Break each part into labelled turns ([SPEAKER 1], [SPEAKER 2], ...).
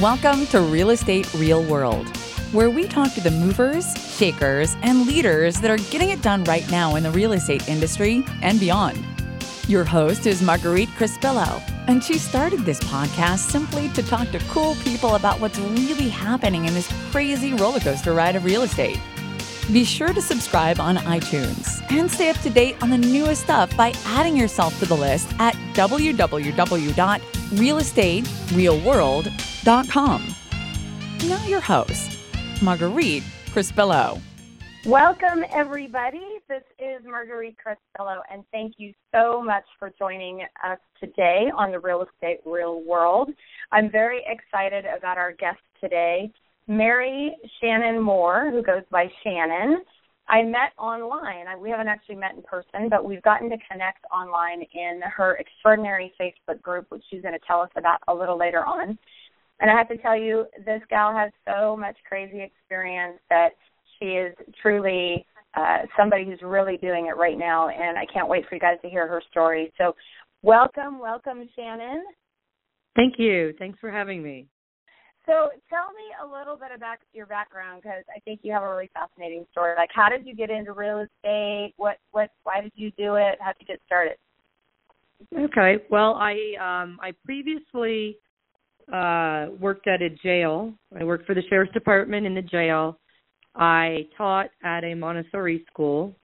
[SPEAKER 1] Welcome to Real Estate Real World, where we talk to the movers, shakers, and leaders that are getting it done right now in the real estate industry and beyond. Your host is Marguerite Crispillo, and she started this podcast simply to talk to cool people about what's really happening in this crazy roller coaster ride of real estate. Be sure to subscribe on iTunes and stay up to date on the newest stuff by adding yourself to the list at www.realestaterealworld.com. Now, your host, Marguerite Crispillo.
[SPEAKER 2] Welcome, everybody. This is Marguerite Crispillo, and thank you so much for joining us today on the Real Estate Real World. I'm very excited about our guest today, Mary Shannon Moore, who goes by Shannon. I met online. We haven't actually met in person, but we've gotten to connect online in her extraordinary Facebook group, which she's going to tell us about a little later on. And I have to tell you, this gal has so much crazy experience that is truly uh, somebody who's really doing it right now, and I can't wait for you guys to hear her story. So, welcome, welcome, Shannon.
[SPEAKER 3] Thank you. Thanks for having me.
[SPEAKER 2] So, tell me a little bit about your background because I think you have a really fascinating story. Like, how did you get into real estate? What, what, why did you do it? How did you get started?
[SPEAKER 3] Okay. Well, I um I previously uh worked at a jail. I worked for the sheriff's department in the jail I taught at a Montessori school,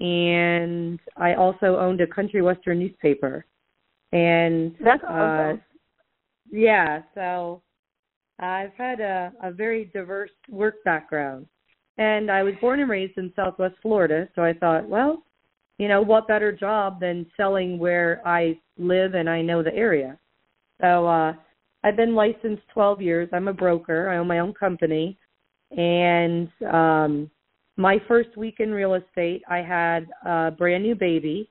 [SPEAKER 3] and I also owned a country western newspaper. And
[SPEAKER 2] that's awesome. Uh,
[SPEAKER 3] yeah, so I've had a, a very diverse work background. And I was born and raised in Southwest Florida, so I thought, well, you know, what better job than selling where I live and I know the area. So uh I've been licensed 12 years. I'm a broker. I own my own company and um my first week in real estate i had a brand new baby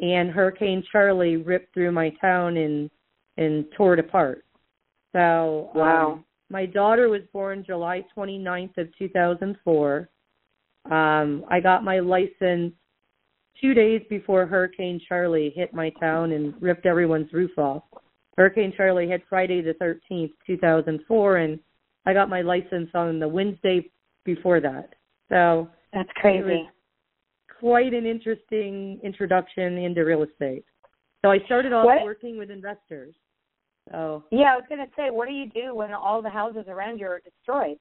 [SPEAKER 3] and hurricane Charley ripped through my town and and tore it apart. So
[SPEAKER 2] wow.
[SPEAKER 3] um, my daughter was born july 29th of 2004 um i got my license two days before hurricane Charley hit my town and ripped everyone's roof off. Hurricane Charley hit friday the 13th 2004 and I got my license on the Wednesday before that. So
[SPEAKER 2] that's crazy.
[SPEAKER 3] quite an interesting introduction into real estate. So I started off
[SPEAKER 2] what?
[SPEAKER 3] working with investors. So
[SPEAKER 2] yeah, I was going to say, what do you do when all the houses around you are destroyed?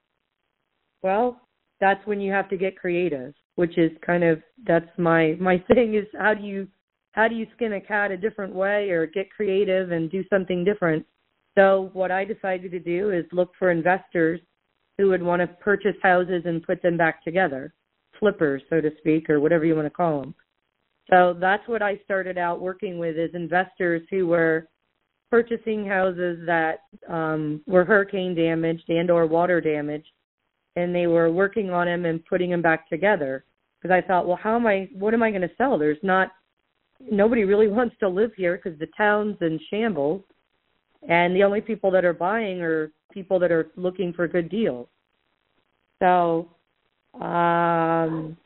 [SPEAKER 3] Well, that's when you have to get creative, which is kind of that's my my thing is how do you how do you skin a cat a different way or get creative and do something different so what I decided to do is look for investors who would want to purchase houses and put them back together, flippers, so to speak, or whatever you want to call them. So that's what I started out working with is investors who were purchasing houses that um, were hurricane damaged and or water damaged, and they were working on them and putting them back together. Because I thought, well, how am I? What am I going to sell? There's not nobody really wants to live here because the town's in shambles and the only people that are buying are people that are looking for good deals. So um,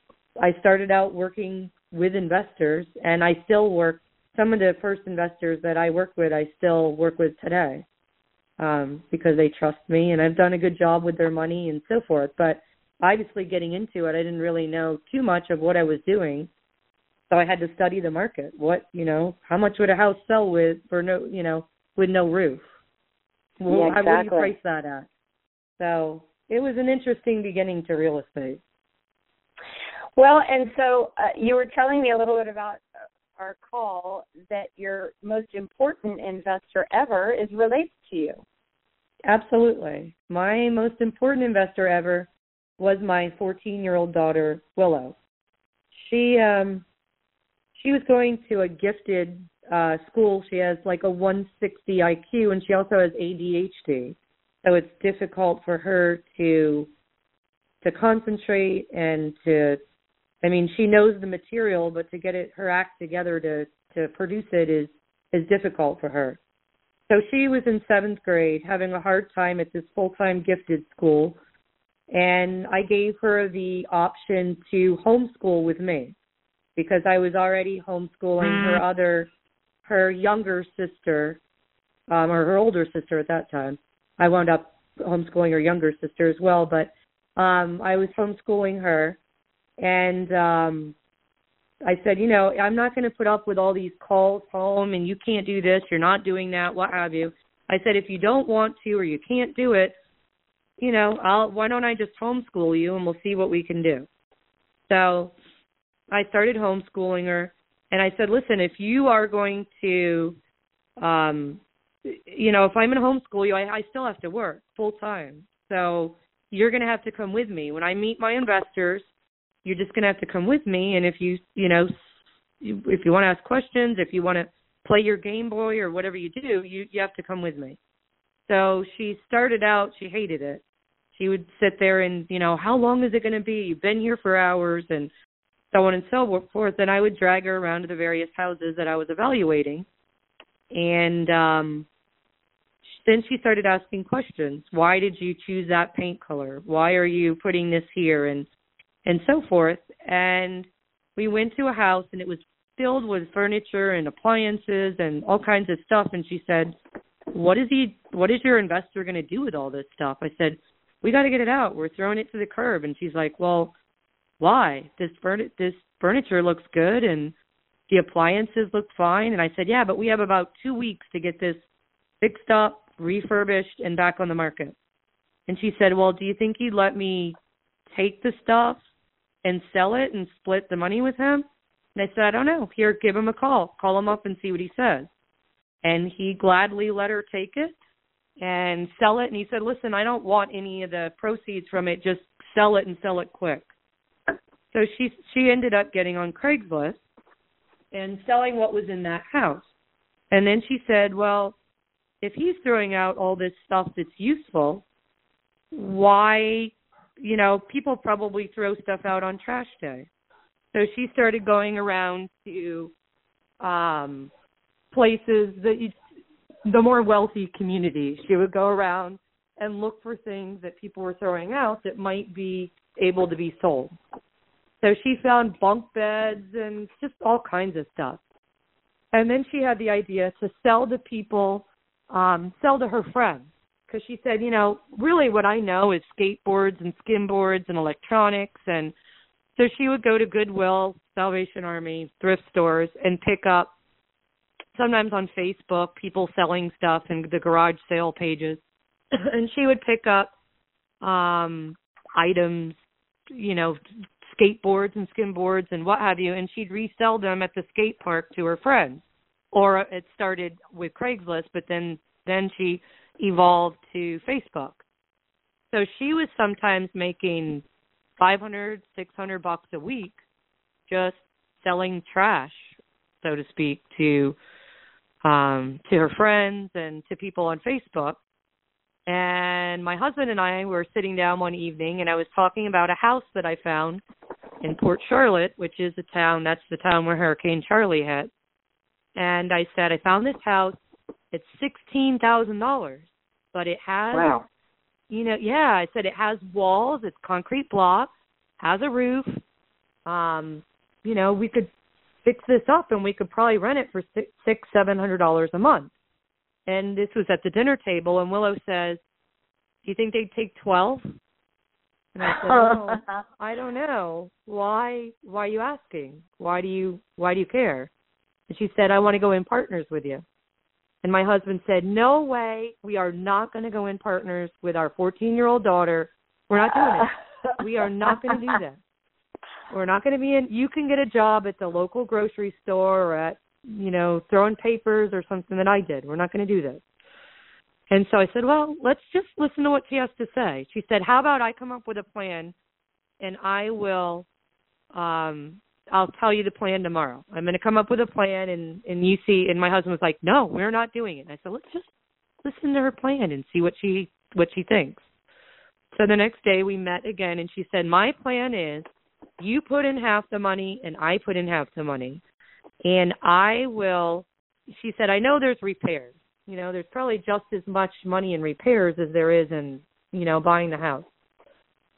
[SPEAKER 3] I started out working with investors, and I still work. Some of the first investors that I worked with, I still work with today um, because they trust me, and I've done a good job with their money and so forth. But obviously, getting into it, I didn't really know too much of what I was doing, so I had to study the market. What you know, how much would a house sell with for no, you know, with no roof.
[SPEAKER 2] Well, yeah, exactly.
[SPEAKER 3] How would you price that at? So it was an interesting beginning to real estate.
[SPEAKER 2] Well, and so uh, you were telling me a little bit about our call that your most important investor ever is related to you.
[SPEAKER 3] Absolutely. My most important investor ever was my 14-year-old daughter, Willow. She um she was going to a gifted uh, school, she has like a 160 IQ, and she also has ADHD. So it's difficult for her to to concentrate and to. I mean, she knows the material, but to get it her act together to to produce it is is difficult for her. So she was in seventh grade having a hard time at this full time gifted school. And I gave her the option to homeschool with me because I was already homeschooling her other, her younger sister, um, or her older sister at that time. I wound up homeschooling her younger sister as well, but um, I was homeschooling her. And um, I said, you know, I'm not going to put up with all these calls home and you can't do this, you're not doing that, what have you. I said, if you don't want to or you can't do it, you know, I'll why don't I just homeschool you and we'll see what we can do. So I started homeschooling her and I said, listen, if you are going to um you know, if I'm going to homeschool you, I, I still have to work full time. So you're going to have to come with me. When I meet my investors you're just going to have to come with me. And if you you know if you want to ask questions if you want to play your game boy or whatever you do you you have to come with me. So she started out she hated it. She would sit there and you know how long is it going to be? You've been here for hours and so on and so forth and i would drag her around to the various houses that i was evaluating and um then she started asking questions why did you choose that paint color why are you putting this here and and so forth. And we went to a house and it was filled with furniture and appliances and all kinds of stuff. And she said, "What is he? What is your investor going to do with all this stuff?" I said, "We got to get it out. We're throwing it to the curb." And she's like, "Well, why? This furni- this furniture looks good and the appliances look fine." And I said, "Yeah, but we have about two weeks to get this fixed up, refurbished, and back on the market." And she said, "Well, do you think you'd let me take the stuff and sell it and split the money with him? And I said, I don't know. Here, give him a call. Call him up and see what he says. And he gladly let her take it and sell it. And he said, Listen, I don't want any of the proceeds from it. Just sell it and sell it quick. So she she ended up getting on Craigslist and selling what was in that house. And then she said, Well, if he's throwing out all this stuff that's useful, why you know, people probably throw stuff out on trash day. So she started going around to um places that you, the more wealthy communities. She would go around and look for things that people were throwing out that might be able to be sold. So she found bunk beds and just all kinds of stuff. And then she had the idea to sell to people, um, sell to her friends. Because she said, you know, really what I know is skateboards and skimboards and electronics. And so she would go to Goodwill, Salvation Army, thrift stores and pick up sometimes on Facebook people selling stuff and the garage sale pages. And she would pick up um items, you know, skateboards and skimboards and what have you and she'd resell them at the skate park to her friends. Or it started with Craigslist, but then then she evolved to Facebook. So she was sometimes making 500, 600 bucks a week just selling trash, so to speak, to um to her friends and to people on Facebook. And my husband and I were sitting down one evening and I was talking about a house that I found in Port Charlotte, which is the town that's the town where Hurricane Charley hit. And I said, I found this house it's sixteen thousand dollars, but it has.
[SPEAKER 4] Wow.
[SPEAKER 3] You know, yeah. I said it has walls. It's concrete blocks. Has a roof. Um, you know, we could fix this up, and we could probably rent it for six, six, seven hundred dollars a month. And this was at the dinner table, and Willow says, "Do you think they'd take twelve? And I said, oh, I don't know. Why? Why are you asking? Why do you? Why do you care? And she said, I want to go in partners with you. And my husband said, No way. We are not going to go in partners with our 14 year old daughter. We're not doing it. we are not going to do that. We're not going to be in. You can get a job at the local grocery store or at, you know, throwing papers or something that I did. We're not going to do this. And so I said, Well, let's just listen to what she has to say. She said, How about I come up with a plan and I will um I'll tell you the plan tomorrow. I'm going to come up with a plan, and and you see. And my husband was like, No, we're not doing it. And I said, Let's just listen to her plan and see what she what she thinks. So the next day we met again, and she said, My plan is you put in half the money, and I put in half the money, and I will she said, I know there's repairs. You know, there's probably just as much money in repairs as there is in, you know, buying the house.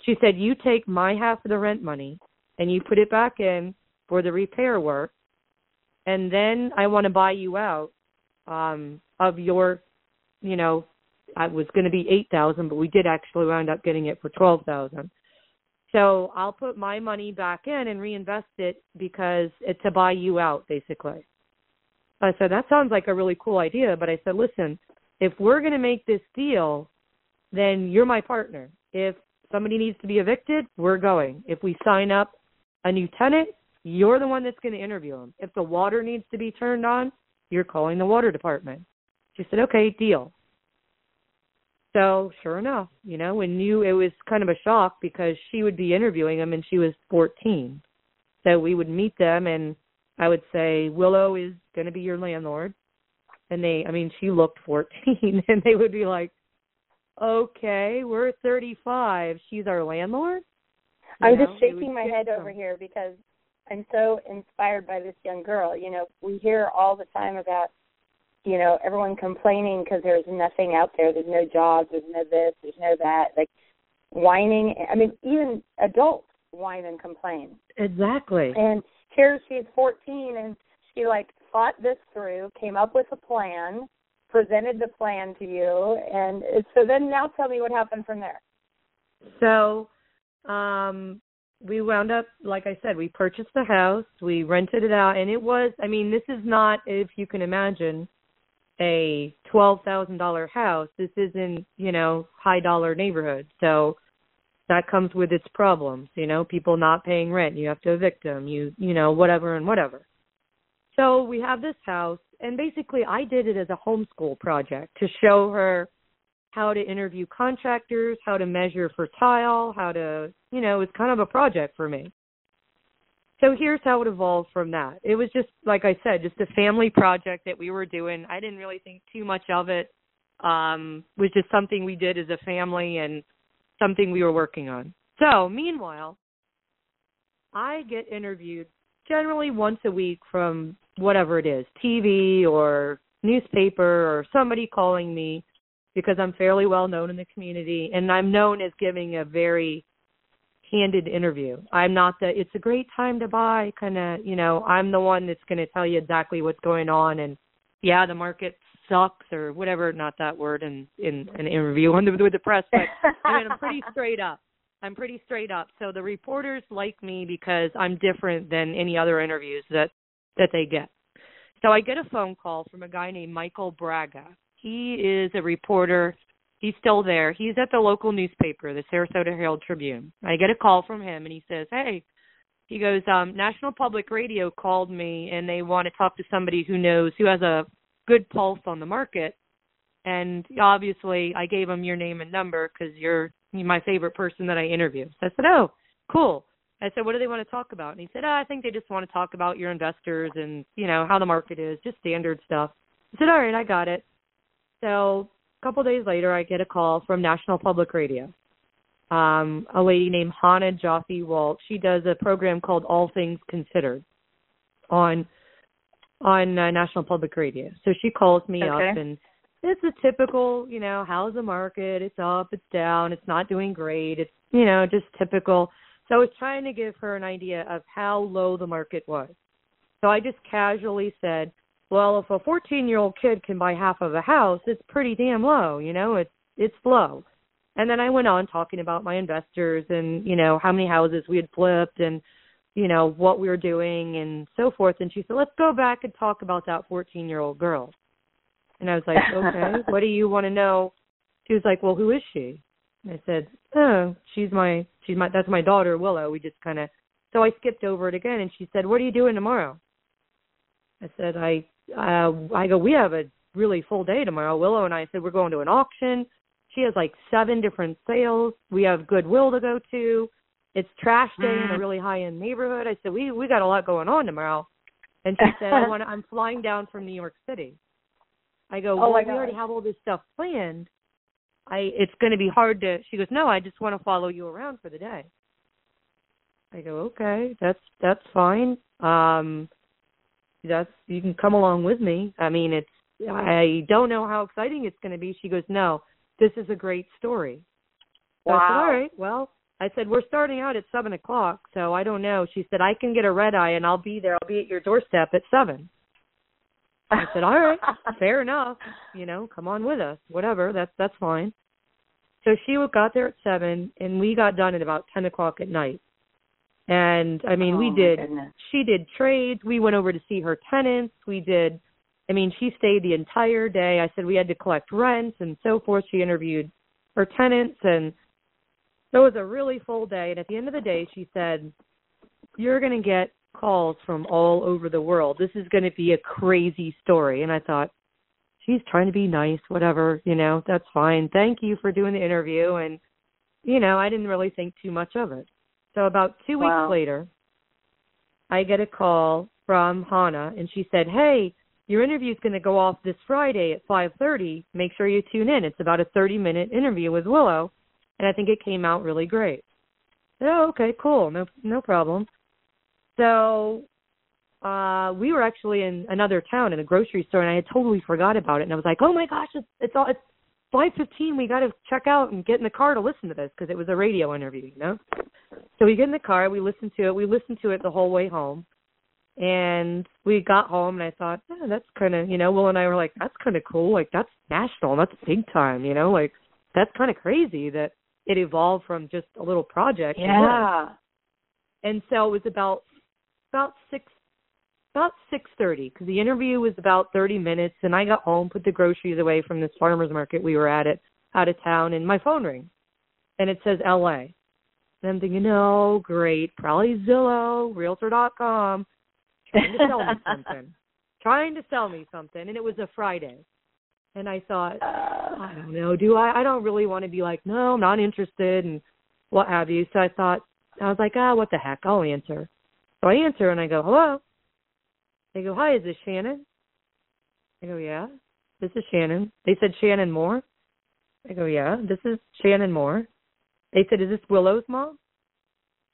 [SPEAKER 3] She said, You take my half of the rent money and you put it back in for the repair work and then I want to buy you out um of your you know, I was gonna be eight thousand, but we did actually wind up getting it for twelve thousand. So I'll put my money back in and reinvest it because it's to buy you out, basically. I said, that sounds like a really cool idea. But I said, listen, if we're going to make this deal, then you're my partner. If somebody needs to be evicted, we're going. If we sign up a new tenant, you're the one that's going to interview them. If the water needs to be turned on, you're calling the water department. She said, okay, deal. So sure enough, you know, when you it was kind of a shock because she would be interviewing them and she was 14. So we would meet them and I would say Willow is going to be your landlord. And they I mean she looked 14 and they would be like, "Okay, we're 35. She's our landlord?"
[SPEAKER 2] You I'm know, just shaking my head them. over here because I'm so inspired by this young girl. You know, we hear all the time about you know, everyone complaining because there's nothing out there. There's no jobs. There's no this. There's no that. Like whining. I mean, even adults whine and complain.
[SPEAKER 3] Exactly.
[SPEAKER 2] And here she's 14, and she like thought this through, came up with a plan, presented the plan to you, and so then now tell me what happened from there.
[SPEAKER 3] So, um, we wound up, like I said, we purchased the house, we rented it out, and it was. I mean, this is not, if you can imagine a twelve thousand dollar house. This isn't, you know, high dollar neighborhood. So that comes with its problems, you know, people not paying rent, you have to evict them, you you know, whatever and whatever. So we have this house and basically I did it as a homeschool project to show her how to interview contractors, how to measure for tile, how to, you know, it's kind of a project for me so here's how it evolved from that. It was just like I said, just a family project that we were doing. I didn't really think too much of it. Um, was just something we did as a family and something we were working on. So meanwhile, I get interviewed generally once a week from whatever it is, TV or newspaper or somebody calling me because I'm fairly well known in the community and I'm known as giving a very candid interview. I'm not the it's a great time to buy kind of, you know, I'm the one that's going to tell you exactly what's going on and yeah, the market sucks or whatever, not that word in in an interview on the, with the press, but I mean, I'm pretty straight up. I'm pretty straight up. So the reporters like me because I'm different than any other interviews that that they get. So I get a phone call from a guy named Michael Braga. He is a reporter He's still there. He's at the local newspaper, the Sarasota Herald Tribune. I get a call from him and he says, Hey, he goes, um, National Public Radio called me and they want to talk to somebody who knows, who has a good pulse on the market. And obviously, I gave him your name and number because you're my favorite person that I interview. So I said, Oh, cool. I said, What do they want to talk about? And he said, oh, I think they just want to talk about your investors and, you know, how the market is, just standard stuff. I said, All right, I got it. So a couple days later, I get a call from National Public Radio. Um, a lady named Chana Joffe-Walt. She does a program called All Things Considered on on uh, National Public Radio. So she calls me
[SPEAKER 2] okay.
[SPEAKER 3] up and it's a typical, you know, how's the market? It's up, it's down, it's not doing great. It's, you know, just typical. So I was trying to give her an idea of how low the market was. So I just casually said, well, if a 14 year old kid can buy half of a house, it's pretty damn low, you know, it's it's low. And then I went on talking about my investors and, you know, how many houses we had flipped and, you know, what we were doing and so forth. And she said, let's go back and talk about that 14 year old girl. And I was like, okay, what do you want to know? She was like, well, who is she? And I said, oh, she's my, she's my, that's my daughter, Willow. We just kind of, so I skipped over it again. And she said, what are you doing tomorrow? I said, I uh, I go, we have a really full day tomorrow. Willow and I said we're going to an auction. She has like seven different sales. We have Goodwill to go to. It's trash day in a mm. really high end neighborhood. I said we we got a lot going on tomorrow. And she said, I want I'm flying down from New York City. I go,
[SPEAKER 2] oh
[SPEAKER 3] well, we already have all this stuff planned. I it's going to be hard to. She goes, no, I just want to follow you around for the day. I go, okay, that's that's fine. Um, that's you can come along with me. I mean, it's I don't know how exciting it's going to be. She goes, no, this is a great story.
[SPEAKER 2] Wow.
[SPEAKER 3] I said, all right, well, I said we're starting out at seven o'clock, so I don't know. She said I can get a red eye and I'll be there. I'll be at your doorstep at seven. I said, all right, fair enough. You know, come on with us. Whatever, that's that's fine. So she got there at seven, and we got done at about ten o'clock at night. And I mean,
[SPEAKER 2] oh,
[SPEAKER 3] we did.
[SPEAKER 2] Goodness.
[SPEAKER 3] She did trades. We went over to see her tenants. We did. I mean, she stayed the entire day. I said we had to collect rents and so forth. She interviewed her tenants, and it was a really full day. And at the end of the day, she said, "You're going to get calls from all over the world. This is going to be a crazy story." And I thought, she's trying to be nice, whatever, you know, that's fine. Thank you for doing the interview. And, you know, I didn't really think too much of it. So about two
[SPEAKER 2] Wow.
[SPEAKER 3] weeks later, I get a call from Chana, and she said, "Hey, your interview is going to go off this Friday at 5:30. Make sure you tune in. It's about a 30-minute interview with Willow, and I think it came out really great." Oh, okay, cool. No, no problem. So, uh, we were actually in another town in a grocery store, and I had totally forgot about it. And I was like, "Oh my gosh, it's it's all it's 5:15. We got to check out and get in the car to listen to this because it was a radio interview, you know." So we get in the car, we listen to it. We listened to it the whole way home. And we got home, and I thought, oh, that's kind of, you know, Will and I were like, that's kind of cool. Like, that's national. That's big time, you know? Like, that's kind of crazy that it evolved from just a little project.
[SPEAKER 2] Yeah.
[SPEAKER 3] And so it was about about six about six thirty because the interview was about thirty minutes, and I got home, put the groceries away from this farmers market we were at it out of town, and my phone rings, and it says L.A. And I'm thinking, oh, great, probably Zillow, Realtor.com, trying to sell me something, trying to sell me something, and it was a Friday, and I thought, I don't know, do I? I don't really want to be like, no, I'm not interested, and what have you. So I thought, I was like, ah, what the heck, I'll answer. So I answer and I go, hello. They go, hi, is this Shannon? I go, yeah, this is Shannon. They said Shannon Moore. I go, yeah, this is Shannon Moore. They said, is this Willow's mom?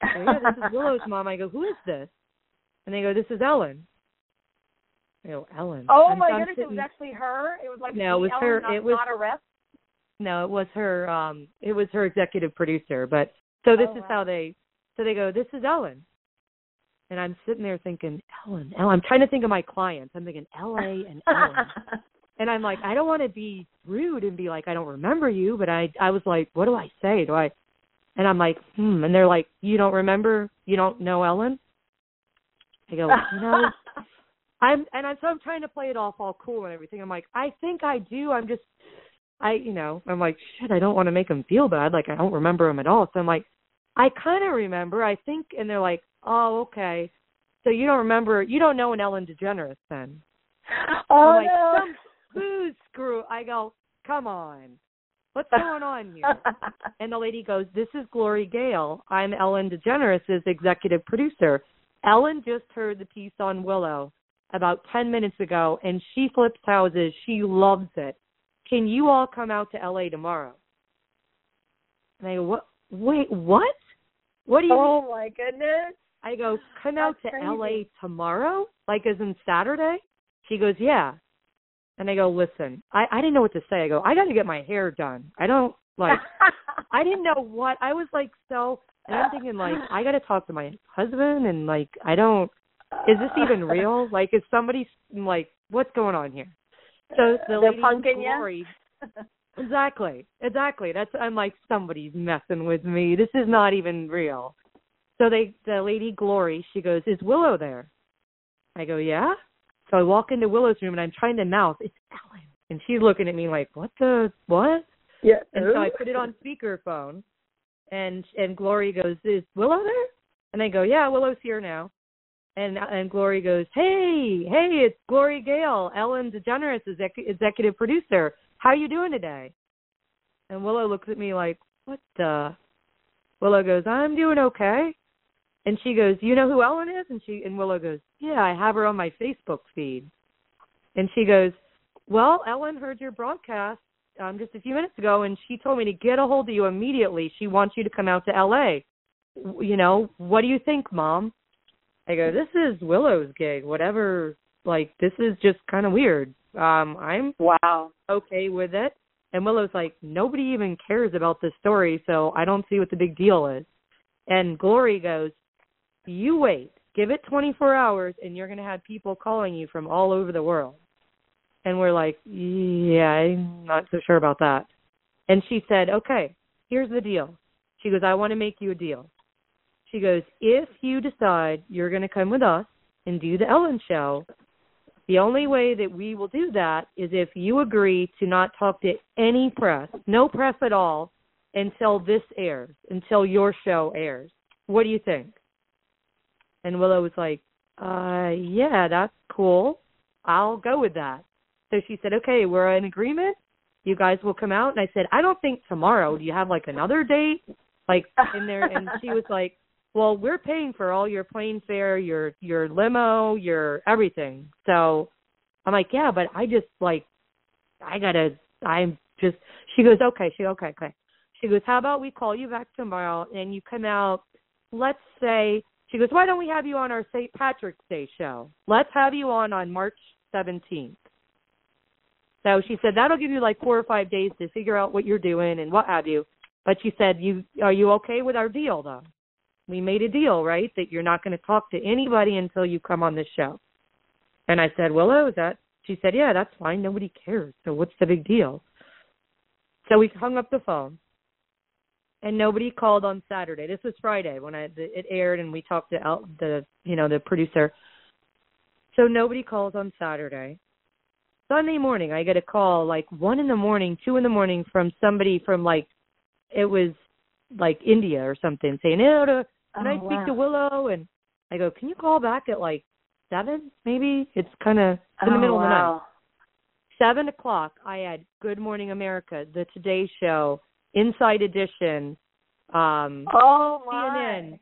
[SPEAKER 3] I go, yeah, this is Willow's mom. I go, who is this? And they go, this is Ellen. Go, Ellen.
[SPEAKER 2] Oh
[SPEAKER 3] I'm-
[SPEAKER 2] my
[SPEAKER 3] I'm
[SPEAKER 2] goodness, it was actually her. It was like
[SPEAKER 3] No, it was
[SPEAKER 2] Ellen,
[SPEAKER 3] her-
[SPEAKER 2] Not,
[SPEAKER 3] it was-
[SPEAKER 2] not a rep.
[SPEAKER 3] No, it was her. Um, it was her executive producer. But so this
[SPEAKER 2] Oh,
[SPEAKER 3] is
[SPEAKER 2] wow.
[SPEAKER 3] how they. So they go, "This is Ellen," and I'm sitting there thinking, "Ellen, Ellen." I'm trying to think of my clients. I'm thinking L.A. and Ellen, and I'm like, I don't want to be rude and be like, I don't remember you, but I, I was like, what do I say? Do I? And I'm like, hmm. And they're like, you don't remember? You don't know Ellen? I go, you know, I'm and I'm so I'm trying to play it off all cool and everything. I'm like, I think I do. I'm just I you know, I'm like, shit, I don't want to make them feel bad. Like I don't remember them at all. So I'm like, I kind of remember. I think and they're like, "Oh, okay." So you don't remember you don't know an Ellen DeGeneres then.
[SPEAKER 2] oh
[SPEAKER 3] I'm like,
[SPEAKER 2] no.
[SPEAKER 3] some who's screw I go, "Come on. What's going on here?" And the lady goes, This is Glory Gale. I'm Ellen DeGeneres' executive producer. Ellen just heard the piece on Willow about 10 minutes ago, and she flips houses. She loves it. Can you all come out to LA tomorrow? And I go, What? Wait, what? What do you oh mean?
[SPEAKER 2] oh my goodness.
[SPEAKER 3] I go, Come out to
[SPEAKER 2] That's
[SPEAKER 3] LA tomorrow? Like, as in Saturday? She goes, Yeah. And I go, Listen, I, I didn't know what to say. I go, I got to get my hair done. I don't, like, I didn't know what I was like so and I'm thinking like I gotta talk to my husband and like I don't is this even real? Like is somebody like what's going on here? So the
[SPEAKER 2] They're
[SPEAKER 3] lady
[SPEAKER 2] punking?
[SPEAKER 3] Glory Exactly. Exactly. That's I'm like somebody's messing with me. This is not even real. So they the lady Glory, she goes, Is Willow there? I go, Yeah. So I walk into Willow's room and I'm trying to mouth, It's Ellen and she's looking at me like, What the what?
[SPEAKER 2] yeah.
[SPEAKER 3] And so I put it on speakerphone, and and Glory goes, "Is Willow there?" And I go, "Yeah, Willow's here now." And and Glory goes, "Hey, hey, it's Glory Gale, Ellen DeGeneres, exec- executive producer. How you doing today?" And Willow looks at me like, "What the?" Willow goes, "I'm doing okay." And she goes, "You know who Ellen is?" And she and Willow goes, "Yeah, I have her on my Facebook feed." And she goes, "Well, Ellen heard your broadcast um, just a few minutes ago, and she told me to get a hold of you immediately. She wants you to come out to L.A. You know, what do you think, Mom? I go, this is Willow's gig. Whatever, like this is just kind of weird. Um, I'm
[SPEAKER 2] wow
[SPEAKER 3] okay with it. And Willow's like, nobody even cares about this story, so I don't see what the big deal is. And Glory goes, you wait, give it 24 hours, and you're going to have people calling you from all over the world. And we're like, yeah, I'm not so sure about that. And she said, okay, here's the deal. She goes, I want to make you a deal. She goes, if you decide you're going to come with us and do the Ellen show, the only way that we will do that is if you agree to not talk to any press, no press at all, until this airs, until your show airs. What do you think? And Willow was like, uh, yeah, that's cool. I'll go with that. So she said, okay, we're in agreement. You guys will come out. And I said, I don't think tomorrow. Do you have like another date? Like in there? And she was like, well, we're paying for all your plane fare, your your limo, your everything. So I'm like, yeah, but I just like, I gotta, I'm just. She goes, okay. She okay, okay. She goes, how about we call you back tomorrow and you come out. Let's say she goes, why don't we have you on our St. Patrick's Day show? Let's have you on on March 17th. So she said that'll give you like four or five days to figure out what you're doing and what have you. But she said, "You are you okay with our deal though? We made a deal, right? That you're not going to talk to anybody until you come on this show." And I said, "Well, oh, is that?" She said, "Yeah, that's fine. Nobody cares. So what's the big deal?" So we hung up the phone, and nobody called on Saturday. This was Friday when I it aired, and we talked to El, the you know the producer. So nobody calls on Saturday. Sunday morning, I get a call like one in the morning, two in the morning from somebody from like it was like India or something saying, "Hey, can
[SPEAKER 2] oh,
[SPEAKER 3] I speak
[SPEAKER 2] wow.
[SPEAKER 3] to Willow?" And I go, "Can you call back at like seven, maybe?" It's kind of in the
[SPEAKER 2] oh,
[SPEAKER 3] middle
[SPEAKER 2] wow.
[SPEAKER 3] of the night. Seven o'clock, I had Good Morning America, The Today Show, Inside Edition, um,
[SPEAKER 2] Oh
[SPEAKER 3] CNN,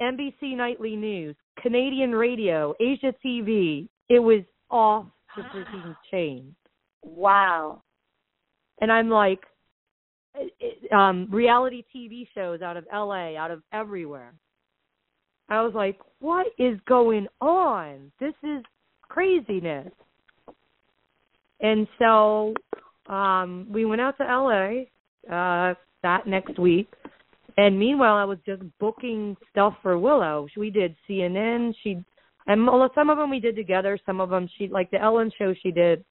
[SPEAKER 3] NBC Nightly News, Canadian Radio, Asia TV. It was off the freaking chain.
[SPEAKER 2] Wow.
[SPEAKER 3] And I'm like, um, reality TV shows out of LA, out of everywhere. I was like, what is going on? This is craziness. And so um we went out to LA uh that next week. And meanwhile I was just booking stuff for Willow. We did CNN, she and some of them we did together, some of them she like the Ellen show she did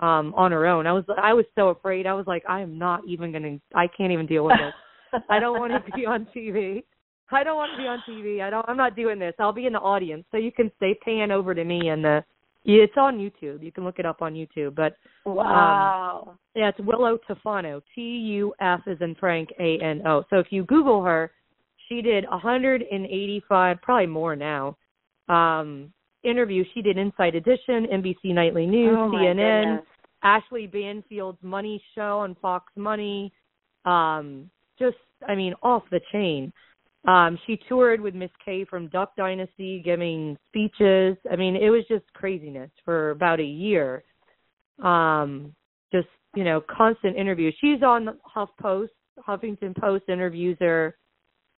[SPEAKER 3] um on her own. I was I was so afraid. I was like I am not even going to I can't even deal with this. I don't want to be on TV. I don't want to be on TV. I don't I'm not doing this. I'll be in the audience. So you can say pan over to me and the it's on YouTube. You can look it up on YouTube. But
[SPEAKER 2] Wow.
[SPEAKER 3] yeah, it's Willow Tufano. T U F is in Frank A N O. So if you Google her, she did 185, probably more now, um, interviews. She did Inside Edition, NBC Nightly News,
[SPEAKER 2] oh,
[SPEAKER 3] CNN,
[SPEAKER 2] goodness.
[SPEAKER 3] Ashley Banfield's Money Show on Fox Money. Um, just, I mean, off the chain. Um, she toured with Miss Kay from Duck Dynasty, giving speeches. I mean, it was just craziness for about a year. Um, just you know, constant interviews. She's on the HuffPost. Huffington Post interviews her.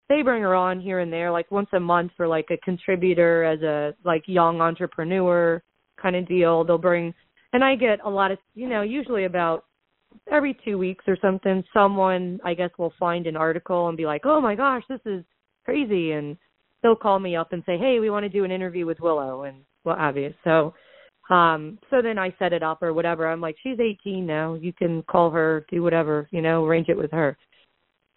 [SPEAKER 3] They bring her on here and there, like once a month for like a contributor as a like young entrepreneur kind of deal. They'll bring, and I get a lot of, you know, usually about every two weeks or something. Someone I guess will find an article and be like, "Oh my gosh, this is crazy," and they'll call me up and say, "Hey, we want to do an interview with Willow," and what have you. So um so then I set it up or whatever. I'm like, she's 18 now. You can call her, do whatever, you know, arrange it with her.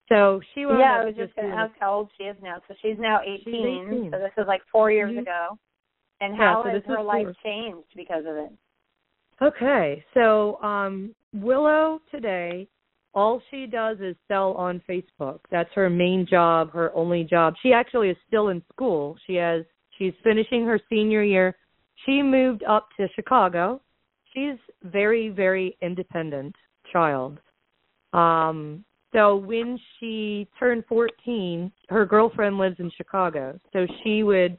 [SPEAKER 3] So she wound
[SPEAKER 2] yeah, I was just going to ask how old she is now. So she's now 18.
[SPEAKER 3] She's 18.
[SPEAKER 2] So this was like four years
[SPEAKER 3] Mhm.
[SPEAKER 2] ago. And
[SPEAKER 3] Yeah,
[SPEAKER 2] how
[SPEAKER 3] so
[SPEAKER 2] has her life
[SPEAKER 3] four.
[SPEAKER 2] changed because of it?
[SPEAKER 3] Okay, so um, Willow today, all she does is sell on Facebook. That's her main job, her only job. She actually is still in school. She has she's finishing her senior year. She moved up to Chicago. She's very very independent child. Um, so when she turned 14, her girlfriend lives in Chicago. So she would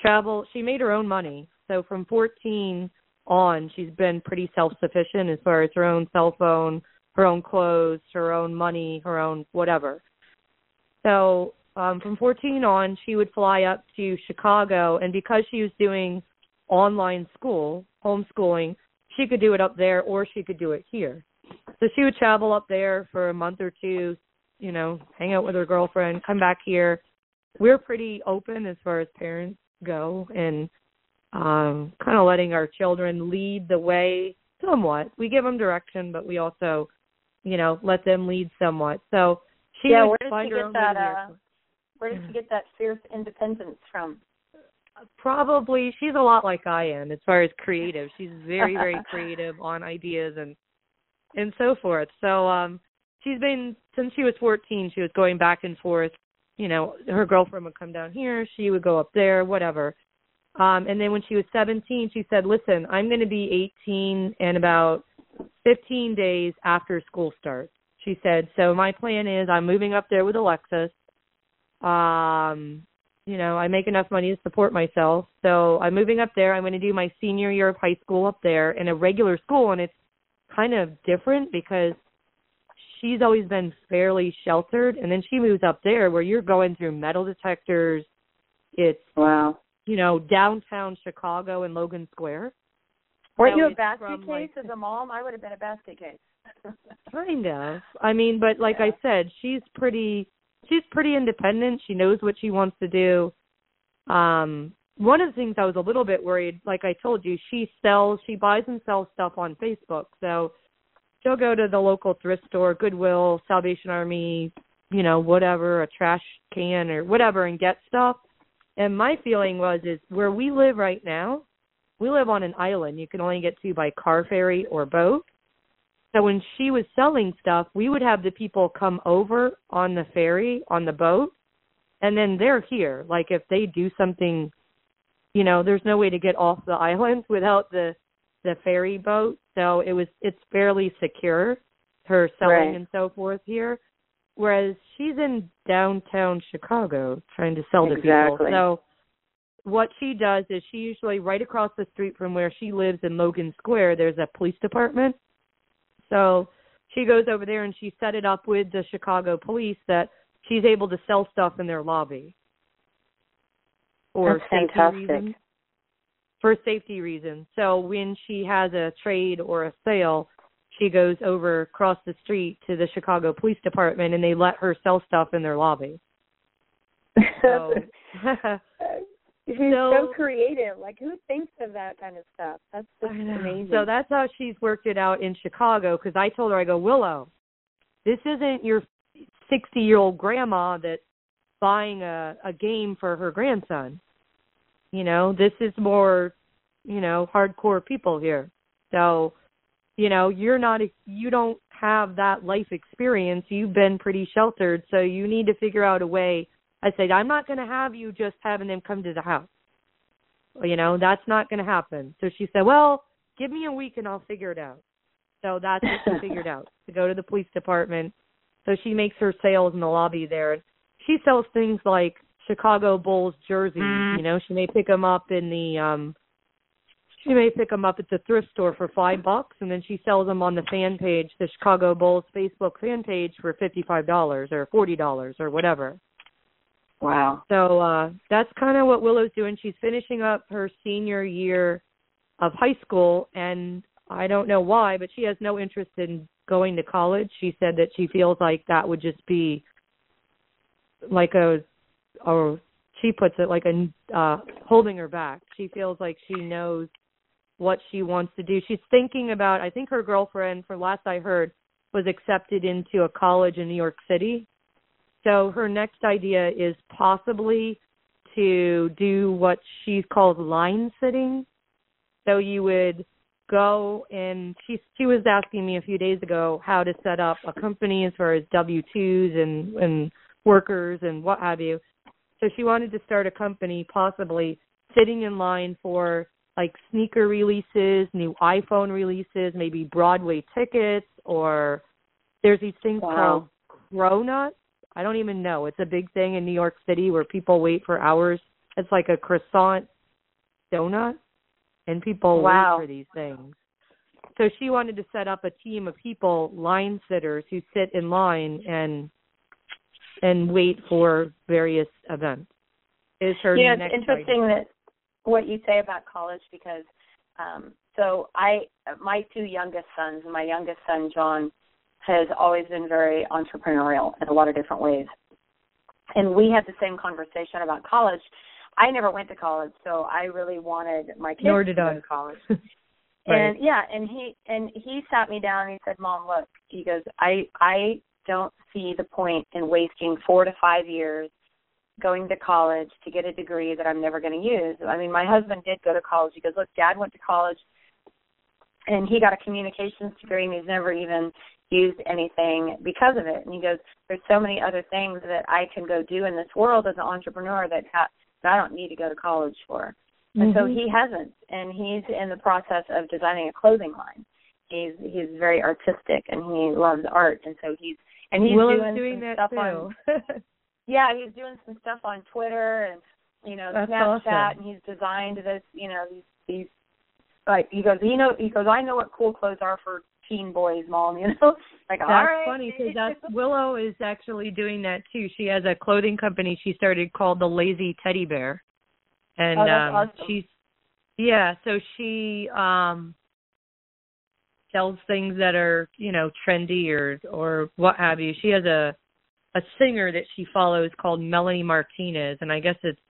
[SPEAKER 3] travel. She made her own money. So from 14 on, she's been pretty self sufficient as far as her own cell phone, her own clothes, her own money, her own whatever. So um from 14 on, she would fly up to Chicago and because she was doing online school, homeschooling, she could do it up there or she could do it here. So she would travel up there for a month or two, you know, hang out with her girlfriend, come back here. We're pretty open as far as parents go and um kind of letting our children lead the way somewhat. We give them direction, but we also, you know, let them lead somewhat. So she
[SPEAKER 2] yeah, where did
[SPEAKER 3] find
[SPEAKER 2] she
[SPEAKER 3] her
[SPEAKER 2] get that uh where did she get that fierce independence from?
[SPEAKER 3] probably she's a lot like I am as far as creative. She's very very creative on ideas and and so forth. So um she's been since she was 14 she was going back and forth, you know, her girlfriend would come down here, she would go up there, whatever. Um and then when she was 17 she said, "Listen, I'm going to be 18 in about 15 days after school starts." She said, "So my plan is I'm moving up there with Alexis. Um you know, I make enough money to support myself. So I'm moving up there. I'm going to do my senior year of high school up there in a regular school, and it's kind of different because she's always been fairly sheltered, and then she moves up there where you're going through metal detectors. It's
[SPEAKER 2] wow,
[SPEAKER 3] you know, downtown Chicago and Logan Square.
[SPEAKER 2] Were
[SPEAKER 3] So
[SPEAKER 2] you a basket case
[SPEAKER 3] like-
[SPEAKER 2] as a mom? I would have been a basket case.
[SPEAKER 3] Kind of. I mean, but like
[SPEAKER 2] Yeah.
[SPEAKER 3] I said, she's pretty she's pretty independent. She knows what she wants to do. Um one of the things I was a little bit worried, like I told you, she sells she buys and sells stuff on Facebook. So she'll go to the local thrift store, Goodwill, Salvation Army, you know, whatever, a trash can or whatever and get stuff. And my feeling was is where we live right now, we live on an island you can only get to by car ferry or boat. So when she was selling stuff, we would have the people come over on the ferry, on the boat, and then they're here. Like if they do something, you know, there's no way to get off the island without the the ferry boat. So it was it's fairly secure, her selling
[SPEAKER 2] Right.
[SPEAKER 3] and so forth here. Whereas she's in downtown Chicago trying to sell to people. So what she does is she usually right across the street from where she lives in Logan Square, there's a police department. So she goes over there and she set it up with the Chicago police that she's able to sell stuff in their lobby. For
[SPEAKER 2] That's
[SPEAKER 3] safety
[SPEAKER 2] fantastic.
[SPEAKER 3] reasons. For safety reasons. So when she has a trade or a sale, she goes over across the street to the Chicago Police Department and they let her sell stuff in their lobby. So
[SPEAKER 2] She's
[SPEAKER 3] So-
[SPEAKER 2] so creative. Like who thinks of that kind of stuff? That's just amazing.
[SPEAKER 3] So that's how she's worked it out in Chicago. Because I told her, I go, Willow, this isn't your sixty-year-old grandma that's buying a a game for her grandson. You know, this is more, you know, hardcore people here. So, you know, you're not a, you don't have that life experience. You've been pretty sheltered, so you need to figure out a way. I said, I'm not going to have you just having them come to the house. You know, that's not going to happen. So she said, well, give me a week and I'll figure it out. So that's what she figured out to go to the police department. So she makes her sales in the lobby there. She sells things like Chicago Bulls jerseys. You know, she may pick them up in the um she may pick them up at the thrift store for five bucks, and then she sells them on the fan page, the Chicago Bulls Facebook fan page, for fifty-five dollars or forty dollars or whatever.
[SPEAKER 2] Wow.
[SPEAKER 3] So uh that's kind of what Willow's doing. She's finishing up her senior year of high school and I don't know why, but she has no interest in going to college. She said that she feels like that would just be like a or she puts it like a uh holding her back. She feels like she knows what she wants to do. She's thinking about I think her girlfriend from last I heard was accepted into a college in New York City. So her next idea is possibly to do what she calls line sitting. So you would go and she she was asking me a few days ago how to set up a company as far as W twos and and workers and what have you. So she wanted to start a company possibly sitting in line for like sneaker releases, new iPhone releases, maybe Broadway tickets or there's these things
[SPEAKER 2] Wow.
[SPEAKER 3] called cronuts. I don't even know. It's a big thing in New York City where people wait for hours. It's like a croissant donut and people
[SPEAKER 2] Wow.
[SPEAKER 3] wait for these things. So she wanted to set up a team of people, line sitters who sit in line and and wait for various events. Is her
[SPEAKER 2] you know, it's interesting that what you say about college because um so I my two youngest sons, my youngest son John has always been very entrepreneurial in a lot of different ways. And we had the same conversation about college. I never went to college, so I really wanted my kids
[SPEAKER 3] Nor did
[SPEAKER 2] to
[SPEAKER 3] I.
[SPEAKER 2] go to college.
[SPEAKER 3] Right.
[SPEAKER 2] And yeah, and he and he sat me down and he said, "Mom, look," he goes, "I I don't see the point in wasting 4 to 5 years going to college to get a degree that I'm never going to use. I mean, my husband did go to college. He goes, "Look, dad went to college and he got a communications degree and he's never even used anything because of it. And he goes, There's so many other things that I can go do in this world as an entrepreneur that, ha- that I don't need to go to college for. And so
[SPEAKER 3] Mhm.
[SPEAKER 2] he hasn't, and he's in the process of designing a clothing line. He's he's very artistic and he loves art, and so he's and he's
[SPEAKER 3] Willow's
[SPEAKER 2] doing,
[SPEAKER 3] doing that
[SPEAKER 2] stuff
[SPEAKER 3] too.
[SPEAKER 2] on yeah he's doing some stuff on Twitter and you know
[SPEAKER 3] That's
[SPEAKER 2] Snapchat,
[SPEAKER 3] awesome.
[SPEAKER 2] and he's designed this you know these these like he goes he know he goes I know what cool clothes are for teen boys, mom. You know like
[SPEAKER 3] That's
[SPEAKER 2] all right.
[SPEAKER 3] funny because that's Willow is actually doing that too. She has a clothing company she started called the Lazy Teddy Bear, and
[SPEAKER 2] Oh,
[SPEAKER 3] um,
[SPEAKER 2] awesome.
[SPEAKER 3] she's yeah. So she um sells things that are you know trendy or or what have you. She has a a singer that she follows called Melanie Martinez, and I guess it's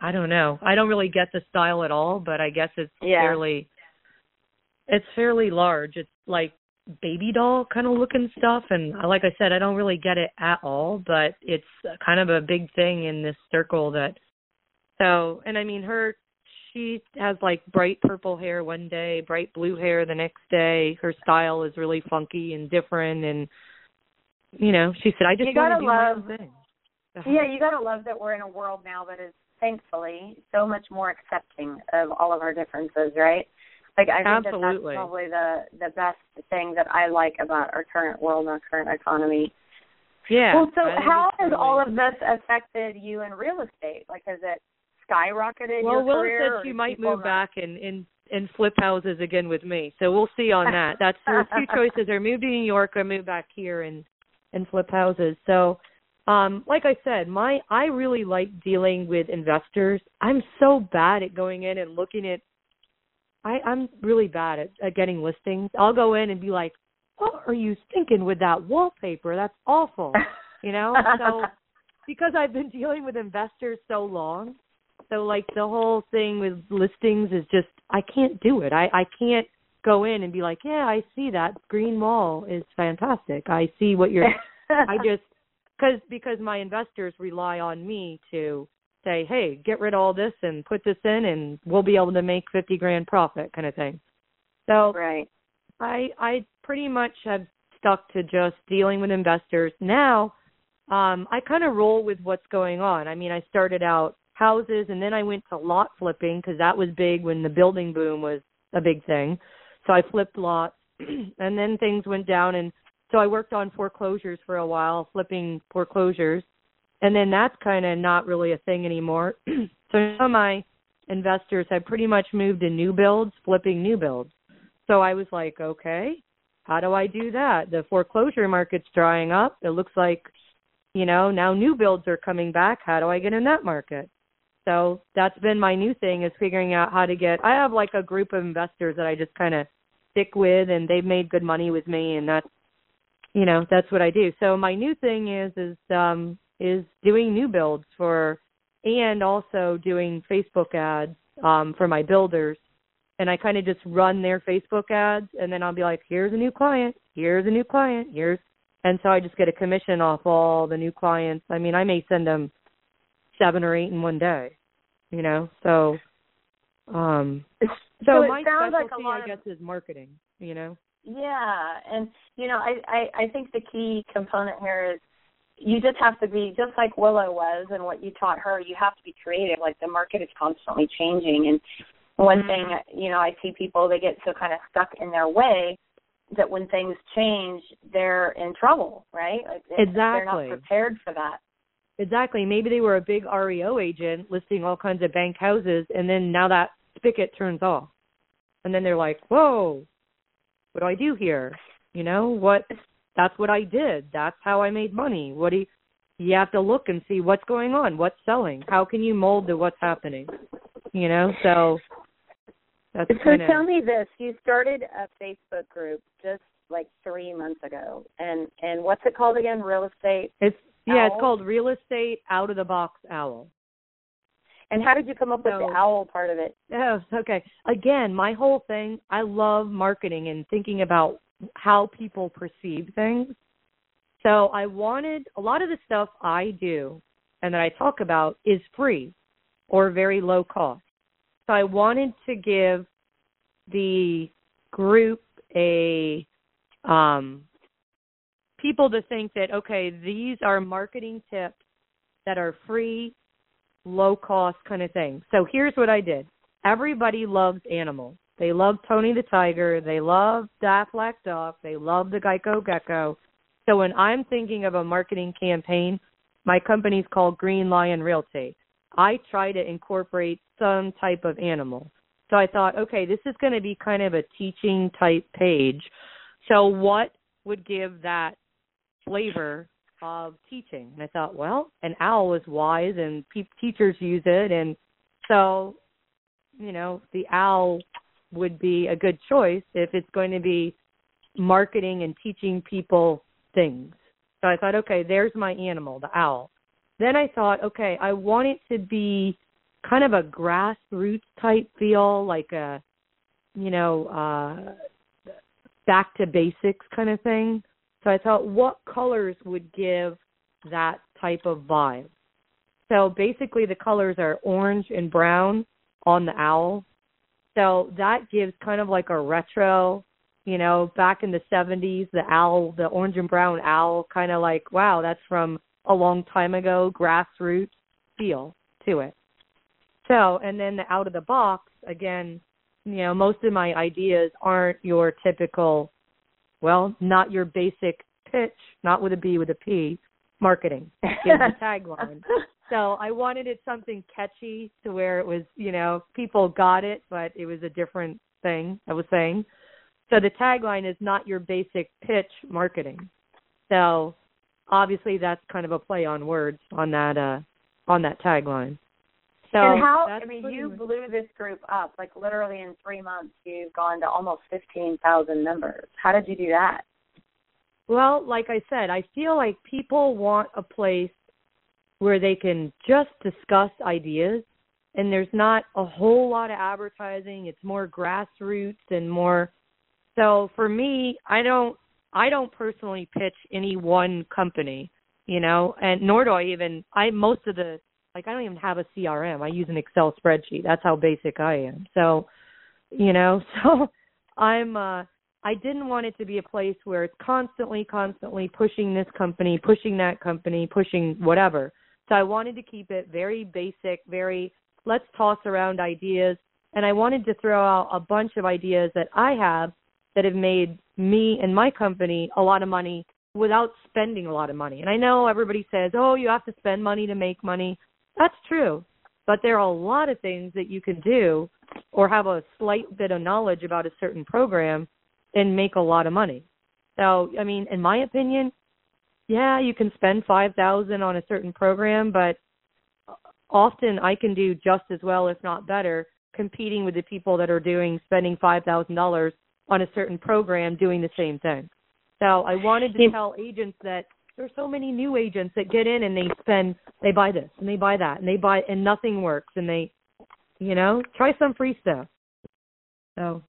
[SPEAKER 3] I don't know. I don't really get the style at all, but I guess it's
[SPEAKER 2] Yeah.
[SPEAKER 3] fairly it's fairly large. It's like baby doll kind of looking stuff and like I said I don't really get it at all, but it's kind of a big thing in this circle that so and I mean her she has like bright purple hair one day, bright blue hair the next day. Her style is really funky and different and you know, she said I just
[SPEAKER 2] You gotta love-
[SPEAKER 3] thing. Uh-huh.
[SPEAKER 2] Yeah, you gotta love that we're in a world now that is thankfully so much more accepting of all of our differences, right? Like I think that that's probably the the best thing that I like about our current world and our current economy.
[SPEAKER 3] Yeah.
[SPEAKER 2] well, so how has
[SPEAKER 3] totally-
[SPEAKER 2] all of this affected you in real estate? Like, has it skyrocketed
[SPEAKER 3] Well,
[SPEAKER 2] your
[SPEAKER 3] Willow
[SPEAKER 2] career?
[SPEAKER 3] said
[SPEAKER 2] or
[SPEAKER 3] she
[SPEAKER 2] do
[SPEAKER 3] might move
[SPEAKER 2] not-
[SPEAKER 3] back and and and flip houses again with me. So we'll see on that. That's there's two choices: or move to New York, or move back here and and flip houses. So, um, like I said, my I really like dealing with investors. I'm so bad at going in and looking at. I I'm really bad at, at getting listings. I'll go in and be like, "What are you thinking with that wallpaper? That's awful." You know. So because I've been dealing with investors so long, so like the whole thing with listings is just I can't do it. I I can't go in and be like, yeah, I see that green wall is fantastic. I see what you're. I just because because my investors rely on me to say, hey, get rid of all this and put this in, and we'll be able to make fifty grand profit, kind of thing. So
[SPEAKER 2] right.
[SPEAKER 3] I I pretty much have stuck to just dealing with investors. Now, um, I kind of roll with what's going on. I mean, I started out houses and then I went to lot flipping because that was big when the building boom was a big thing. So I flipped lots and then things went down and so I worked on foreclosures for a while, flipping foreclosures. And then that's kind of not really a thing anymore. so now my investors have pretty much moved to new builds, flipping new builds. So I was like, okay, how do I do that? The foreclosure market's drying up. It looks like, you know, now new builds are coming back. How do I get in that market? So that's been my new thing is figuring out how to get I have like a group of investors that I just kind of stick with and they've made good money with me and that's you know, that's what I do. So my new thing is is um is doing new builds for and also doing Facebook ads um for my builders and I kind of just run their Facebook ads and then I'll be like, here's a new client, here's a new client, here's and so I just get a commission off all the new clients. I mean, I may send them seven or eight in one day, you know. So, um, so,
[SPEAKER 2] So
[SPEAKER 3] my
[SPEAKER 2] sounds like a
[SPEAKER 3] specialty,
[SPEAKER 2] lot
[SPEAKER 3] I
[SPEAKER 2] of-
[SPEAKER 3] guess, is marketing. You know.
[SPEAKER 2] Yeah, and you know, I, I I think the key component here is you just have to be just like Willow was, and what you taught her. You have to be creative. Like the market is constantly changing, and one
[SPEAKER 3] Mhm.
[SPEAKER 2] thing you know, I see people they get so kind of stuck in their way that when things change, they're in trouble, right? Like they- They're not prepared for that.
[SPEAKER 3] Exactly. Maybe they were a big REO agent listing all kinds of bank houses, and then now that spigot turns off, and then they're like, "Whoa, what do I do here?" You know what? That's what I did. That's how I made money. What do you? You have to look and see what's going on, what's selling. How can you mold to what's happening? You know. So That's
[SPEAKER 2] so
[SPEAKER 3] kinda,
[SPEAKER 2] tell me this: you started a Facebook group just like three months ago, and and what's it called again? Real estate.
[SPEAKER 3] It's yeah, it's called Real Estate Out of the Box Owl.
[SPEAKER 2] And how did you come up with
[SPEAKER 3] So-
[SPEAKER 2] the owl part of it?
[SPEAKER 3] Oh, okay. Again, my whole thing, I love marketing and thinking about how people perceive things. So I wanted a lot of the stuff I do and that I talk about is free or very low cost. So I wanted to give the group a um people to think that okay, these are marketing tips that are free, low cost kind of thing. So here's what I did. Everybody loves animals. They love Tony the Tiger. They love that black dog. They love the Geico Gecko. So when I'm thinking of a marketing campaign, my company's called Green Lion Realty. I try to incorporate some type of animal. So I thought, okay, this is going to be kind of a teaching type page. So what would give that flavor of teaching? And I thought, well, an owl is wise and pe- teachers use it. And so, you know, the owl would be a good choice if it's going to be marketing and teaching people things. So I thought, okay, there's my animal, the owl. Then I thought, okay, I want it to be kind of a grassroots type feel, like a, you know, uh, back to basics kind of thing. So I thought, what colors would give that type of vibe? So basically, the colors are orange and brown on the owl. So that gives kind of like a retro, you know, back in the 70s, the owl, the orange and brown owl, kind of like, wow, that's from a long time ago, grassroots feel to it. So, and then the out of the box, again, you know, most of my ideas aren't your typical, well, not your basic pitch, not with a B, with a P, marketing is the tagline. So I wanted it something catchy to where it was, you know, people got it, but it was a different thing I was saying. So the tagline is not your basic pitch marketing. So obviously that's kind of a play on words on that uh on that tagline. So
[SPEAKER 2] and how? I mean, you
[SPEAKER 3] much-
[SPEAKER 2] blew this group up. Like literally in three months, you've gone to almost fifteen thousand members. How did you do that?
[SPEAKER 3] Well, like I said, I feel like people want a place where they can just discuss ideas and there's not a whole lot of advertising. It's more grassroots and more so for me, I don't I don't personally pitch any one company, you know, and nor do I even I most of the like I don't even have a CRM. I use an Excel spreadsheet. That's how basic I am. So, you know, so I'm uh I didn't want it to be a place where it's constantly, constantly pushing this company, pushing that company, pushing whatever. So I wanted to keep it very basic, very let's toss around ideas. And I wanted to throw out a bunch of ideas that I have that have made me and my company a lot of money without spending a lot of money. And I know everybody says, oh, you have to spend money to make money. That's true. But there are a lot of things that you can do or have a slight bit of knowledge about a certain program and make a lot of money. So, I mean, in my opinion, yeah, you can spend 5000 on a certain program, but often I can do just as well if not better competing with the people that are doing spending $5,000 on a certain program doing the same thing. So, I wanted to tell agents that there's so many new agents that get in and they spend they buy this and they buy that and they buy and nothing works and they you know, try some free stuff. So,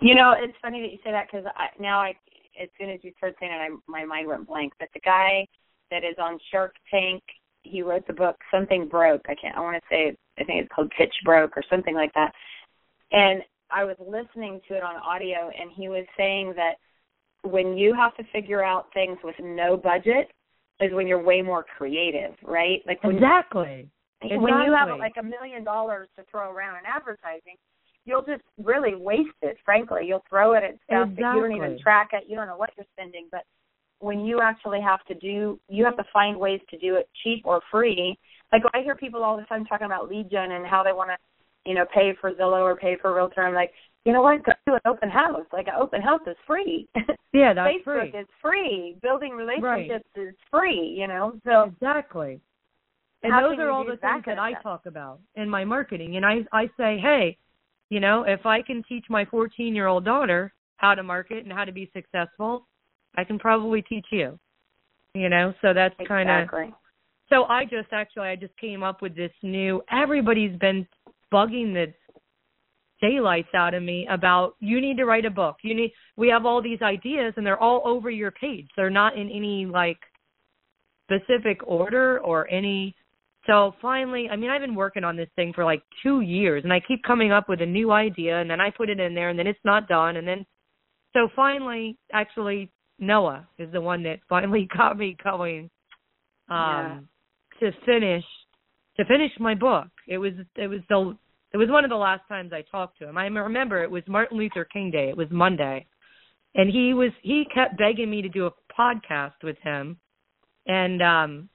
[SPEAKER 2] You know, it's funny that you say that because I, now I, as soon as you started saying it, I, my mind went blank. But the guy that is on Shark Tank, he wrote the book Something Broke. I can't. I want to say I think it's called Pitch Broke or something like that. And I was listening to it on audio, and he was saying that when you have to figure out things with no budget is when you're way more creative, right? Like when
[SPEAKER 3] exactly.
[SPEAKER 2] when you have like a million dollars to throw around in advertising, you'll just really waste it. Frankly, you'll throw it at stuff that you don't even track it. You don't know what you're spending, but when you actually have to do, you have to find ways to do it cheap or free. Like I hear people all the time talking about lead gen and how they want to, you know, pay for Zillow or pay for Realtor. I'm like, you know what? Go do an open house. Like an open house is free.
[SPEAKER 3] Yeah, that's
[SPEAKER 2] Facebook
[SPEAKER 3] free.
[SPEAKER 2] is free. Building relationships is free. You know, so
[SPEAKER 3] Exactly. And those are all the things
[SPEAKER 2] kind
[SPEAKER 3] that I
[SPEAKER 2] stuff?
[SPEAKER 3] talk about in my marketing. And I I say, hey, You know, if I can teach my 14 year old daughter how to market and how to be successful, I can probably teach you. You know, so that's kind of.
[SPEAKER 2] Exactly.
[SPEAKER 3] So I just actually I just came up with this new. Everybody's been bugging the daylights out of me about you need to write a book. You need. We have all these ideas and they're all over your page. They're not in any like specific order or any so finally, I mean, I've been working on this thing for like two years, and I keep coming up with a new idea, and then I put it in there, and then it's not done, and then so finally, actually, Noah is the one that finally got me going um, yeah. to finish to finish my book. It was it was the it was one of the last times I talked to him. I remember it was Martin Luther King Day. It was Monday, and he was he kept begging me to do a podcast with him, and um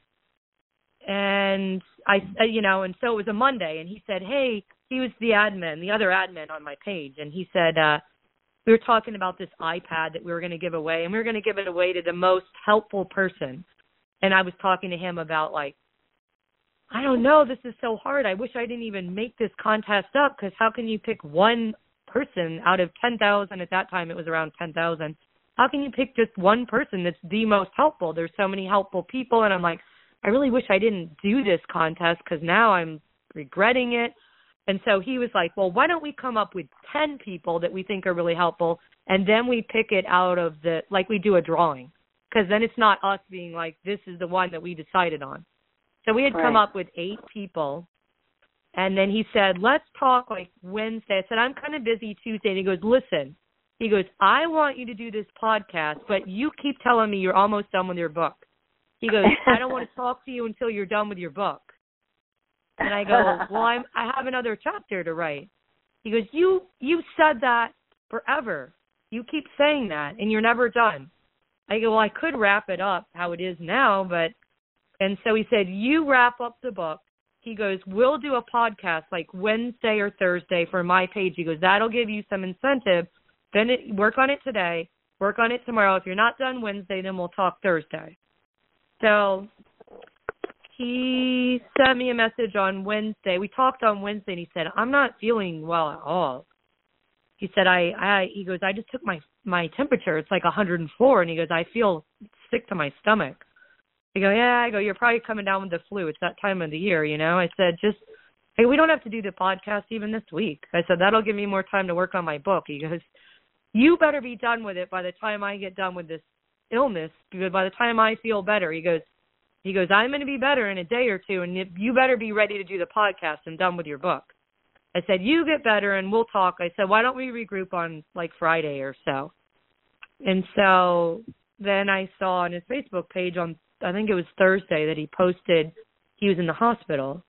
[SPEAKER 3] and I, uh, you know, and so it was a Monday, and he said, "Hey," he was the admin, the other admin on my page, and he said, uh, "We were talking about this iPad that we were going to give away, and we were going to give it away to the most helpful person." And I was talking to him about like, I don't know, this is so hard. I wish I didn't even make this contest up because how can you pick one person out of ten thousand? At that time, it was around ten thousand. How can you pick just one person that's the most helpful? There's so many helpful people, and I'm like I really wish I didn't do this contest because now I'm regretting it. And so he was like, well, why don't we come up with 10 people that we think are really helpful and then we pick it out of the, like we do a drawing. Because then it's not us being like, this is the one that we decided on. So we had
[SPEAKER 2] right.
[SPEAKER 3] come up with eight people. And then he said, let's talk like Wednesday. I said, I'm kind of busy Tuesday. And he goes, listen, he goes, I want you to do this podcast, but you keep telling me you're almost done with your book. He goes, I don't want to talk to you until you're done with your book. And I go, Well, I'm I have another chapter to write. He goes, You you said that forever. You keep saying that and you're never done. I go, Well, I could wrap it up how it is now, but and so he said, You wrap up the book. He goes, We'll do a podcast like Wednesday or Thursday for my page. He goes, That'll give you some incentive. Then it, work on it today, work on it tomorrow. If you're not done Wednesday, then we'll talk Thursday. So he sent me a message on Wednesday. We talked on Wednesday and he said, I'm not feeling well at all. He said, I, I, he goes, I just took my, my temperature. It's like 104. And he goes, I feel sick to my stomach. I go, yeah, I go, you're probably coming down with the flu. It's that time of the year, you know? I said, just, hey, we don't have to do the podcast even this week. I said, that'll give me more time to work on my book. He goes, you better be done with it by the time I get done with this illness because by the time I feel better, he goes, he goes, I'm going to be better in a day or two, and you better be ready to do the podcast and done with your book. I said, you get better and we'll talk. I said, why don't we regroup on like Friday or so? And so then I saw on his Facebook page on I think it was Thursday that he posted he was in the hospital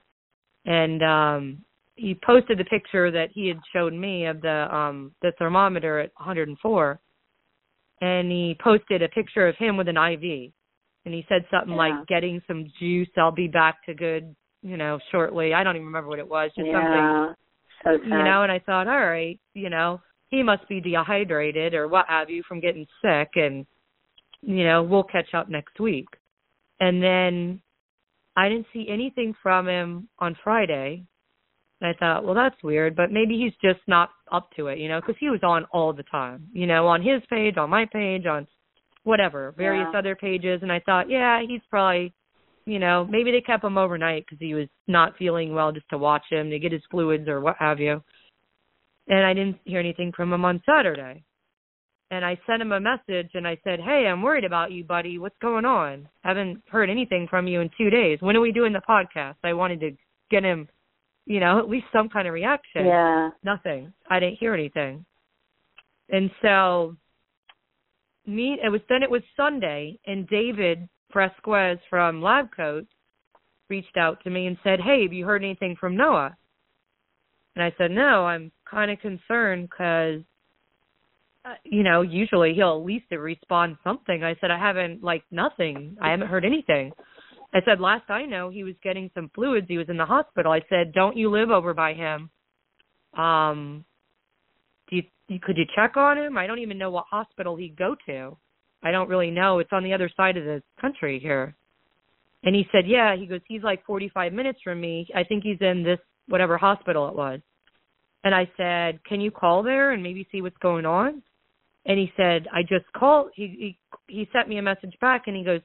[SPEAKER 3] and um he posted the picture that he had showed me of the um the thermometer at 104 and he posted a picture of him with an IV, and he said something
[SPEAKER 2] yeah.
[SPEAKER 3] like getting some juice. I'll be back to good, you know, shortly. I don't even remember what it was. Just
[SPEAKER 2] yeah.
[SPEAKER 3] something,
[SPEAKER 2] so
[SPEAKER 3] you know. And I thought, all right, you know, he must be dehydrated or what have you from getting sick, and you know, we'll catch up next week. And then I didn't see anything from him on Friday. And I thought, well, that's weird, but maybe he's just not up to it, you know, because he was on all the time, you know, on his page, on my page, on whatever, various
[SPEAKER 2] yeah.
[SPEAKER 3] other pages. And I thought, yeah, he's probably, you know, maybe they kept him overnight because he was not feeling well just to watch him, to get his fluids or what have you. And I didn't hear anything from him on Saturday. And I sent him a message and I said, Hey, I'm worried about you, buddy. What's going on? Haven't heard anything from you in two days. When are we doing the podcast? I wanted to get him you know, at least some kind of reaction.
[SPEAKER 2] Yeah.
[SPEAKER 3] Nothing. I didn't hear anything. And so me it was then it was Sunday and David Fresquez from Lab Coat reached out to me and said, "Hey, have you heard anything from Noah?" And I said, "No, I'm kind of concerned cuz uh, you know, usually he'll at least respond something." I said, "I haven't like nothing. I haven't heard anything." I said, last I know, he was getting some fluids. He was in the hospital. I said, don't you live over by him? Um, do you, could you check on him? I don't even know what hospital he'd go to. I don't really know. It's on the other side of the country here. And he said, yeah. He goes, he's like 45 minutes from me. I think he's in this whatever hospital it was. And I said, "Can you call there and maybe see what's going on?" And he said, "I just called." He he he sent me a message back, and he goes,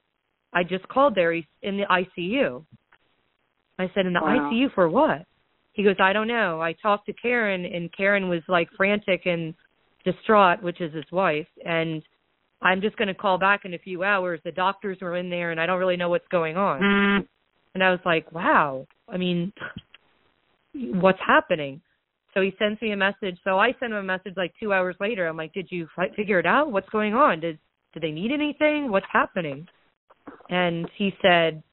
[SPEAKER 3] "I just called there. He's in the ICU." I said, "In the
[SPEAKER 2] Wow.
[SPEAKER 3] ICU for what?" He goes, "I don't know. I talked to Karen, and Karen was like frantic and distraught, which is his wife, and." I'm just going to call back in a few hours. The doctors were in there, and I don't really know what's going on.
[SPEAKER 2] Mm.
[SPEAKER 3] And I was like, wow. I mean, what's happening? So he sends me a message. So I send him a message like two hours later. I'm like, did you fi- figure it out? What's going on? Did do they need anything? What's happening? And he said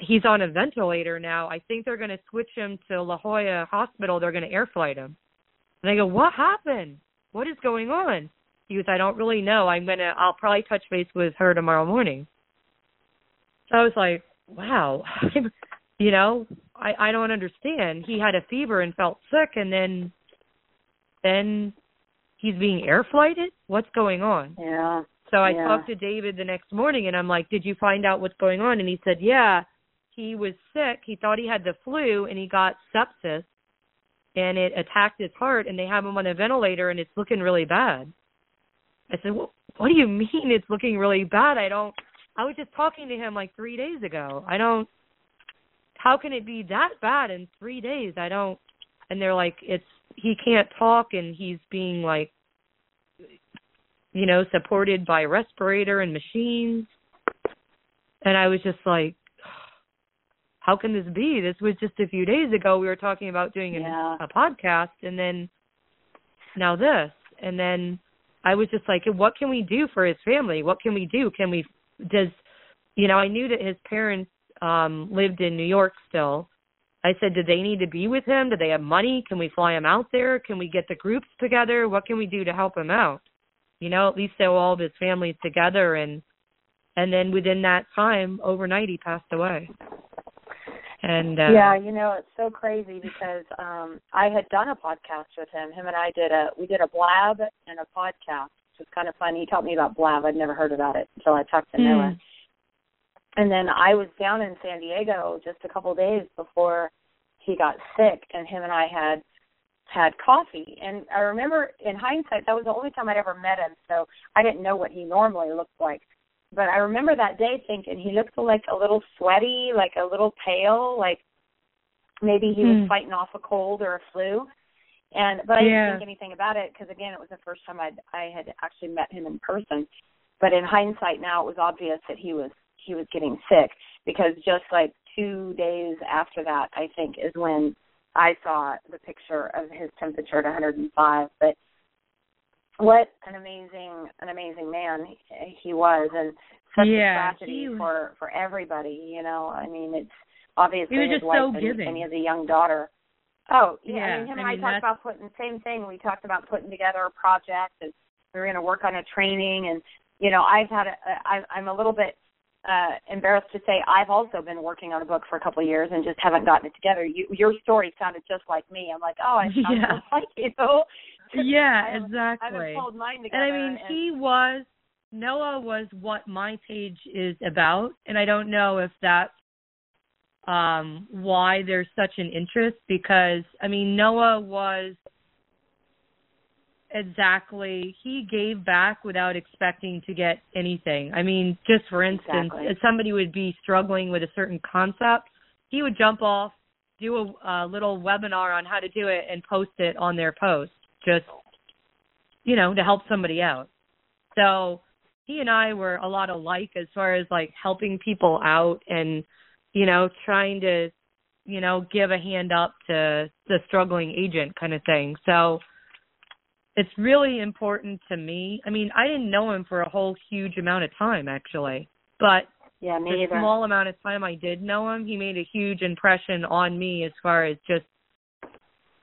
[SPEAKER 3] he's on a ventilator now. I think they're going to switch him to La Jolla Hospital. They're going to air flight him. And I go, what happened? What is going on? He goes, I don't really know. I'm gonna. I'll probably touch base with her tomorrow morning. So I was like, wow, you know, I I don't understand. He had a fever and felt sick, and then then he's being air flighted. What's going on?
[SPEAKER 2] Yeah.
[SPEAKER 3] So I
[SPEAKER 2] Yeah.
[SPEAKER 3] talked to David the next morning, and I'm like, did you find out what's going on? And he said, yeah, he was sick. He thought he had the flu, and he got sepsis, and it attacked his heart, and they have him on a ventilator, and it's looking really bad. I said, well, what do you mean it's looking really bad? I don't. I was just talking to him like three days ago. I don't. How can it be that bad in three days? I don't. And they're like, it's he can't talk, and he's being like, you know, supported by respirator and machines. And I was just like, how can this be? This was just a few days ago. We were talking about doing a,
[SPEAKER 2] Yeah.
[SPEAKER 3] a podcast, and then now this, and then I was just like, what can we do for his family? What can we do? Can we does you know, I knew that his parents um lived in New York still. I said, do they need to be with him? Do they have money? Can we fly him out there? Can we get the groups together? What can we do to help him out? You know, at least so all of his family's together and and then within that time, overnight he passed away. And uh
[SPEAKER 2] yeah, you know, it's so crazy because um I had done a podcast with him. Him and I did a we did a blab and a podcast. It was kind of fun. He taught me about blab. I'd never heard about it until I talked to
[SPEAKER 3] Mm.
[SPEAKER 2] Noah. And then I was down in San Diego just a couple of days before he got sick and him and I had had coffee and I remember in hindsight that was the only time I'd ever met him so I didn't know what he normally looked like but I remember that day thinking he looked like a little sweaty, like a little pale, like maybe he was
[SPEAKER 3] Hmm.
[SPEAKER 2] fighting off a cold or a flu. And but I
[SPEAKER 3] Yeah.
[SPEAKER 2] didn't think anything about it because again, it was the first time I I had actually met him in person. But in hindsight, now it was obvious that he was he was getting sick because just like two days after that, I think is when I saw the picture of his temperature at 105. But what an amazing an amazing man he, he was and such
[SPEAKER 3] Yeah,
[SPEAKER 2] a tragedy
[SPEAKER 3] was-
[SPEAKER 2] for for everybody you know i mean it's obviously
[SPEAKER 3] He was
[SPEAKER 2] his
[SPEAKER 3] just
[SPEAKER 2] wife
[SPEAKER 3] so
[SPEAKER 2] and,
[SPEAKER 3] giving.
[SPEAKER 2] and he has a young daughter oh yeah,
[SPEAKER 3] Yeah,
[SPEAKER 2] i mean him
[SPEAKER 3] I
[SPEAKER 2] and i talked about putting the same thing we talked about putting together a project and we were going to work on a training and you know i've had a I, i'm a little bit uh embarrassed to say I've also been working on a book for a couple of years and just haven't gotten it together. You, your story sounded just like me. I'm like, oh, I sound
[SPEAKER 3] Yeah.
[SPEAKER 2] like you.
[SPEAKER 3] Yeah, exactly.
[SPEAKER 2] I haven't pulled mine together. And.
[SPEAKER 3] I mean, he was Noah was what my page is about, and I don't know if that's um why there's such an interest because I mean Noah was exactly he gave back without expecting to get anything. I mean, just for instance,
[SPEAKER 2] Exactly.
[SPEAKER 3] if somebody would be struggling with a certain concept, he would jump off, do a, a little webinar on how to do it and post it on their post just you know, to help somebody out. So he and I were a lot alike as far as like helping people out and, you know, trying to, you know, give a hand up to the struggling agent kind of thing. So it's really important to me. I mean, I didn't know him for a whole huge amount of time actually, but
[SPEAKER 2] yeah, me
[SPEAKER 3] the
[SPEAKER 2] either.
[SPEAKER 3] small amount of time I did know him, he made a huge impression on me as far as just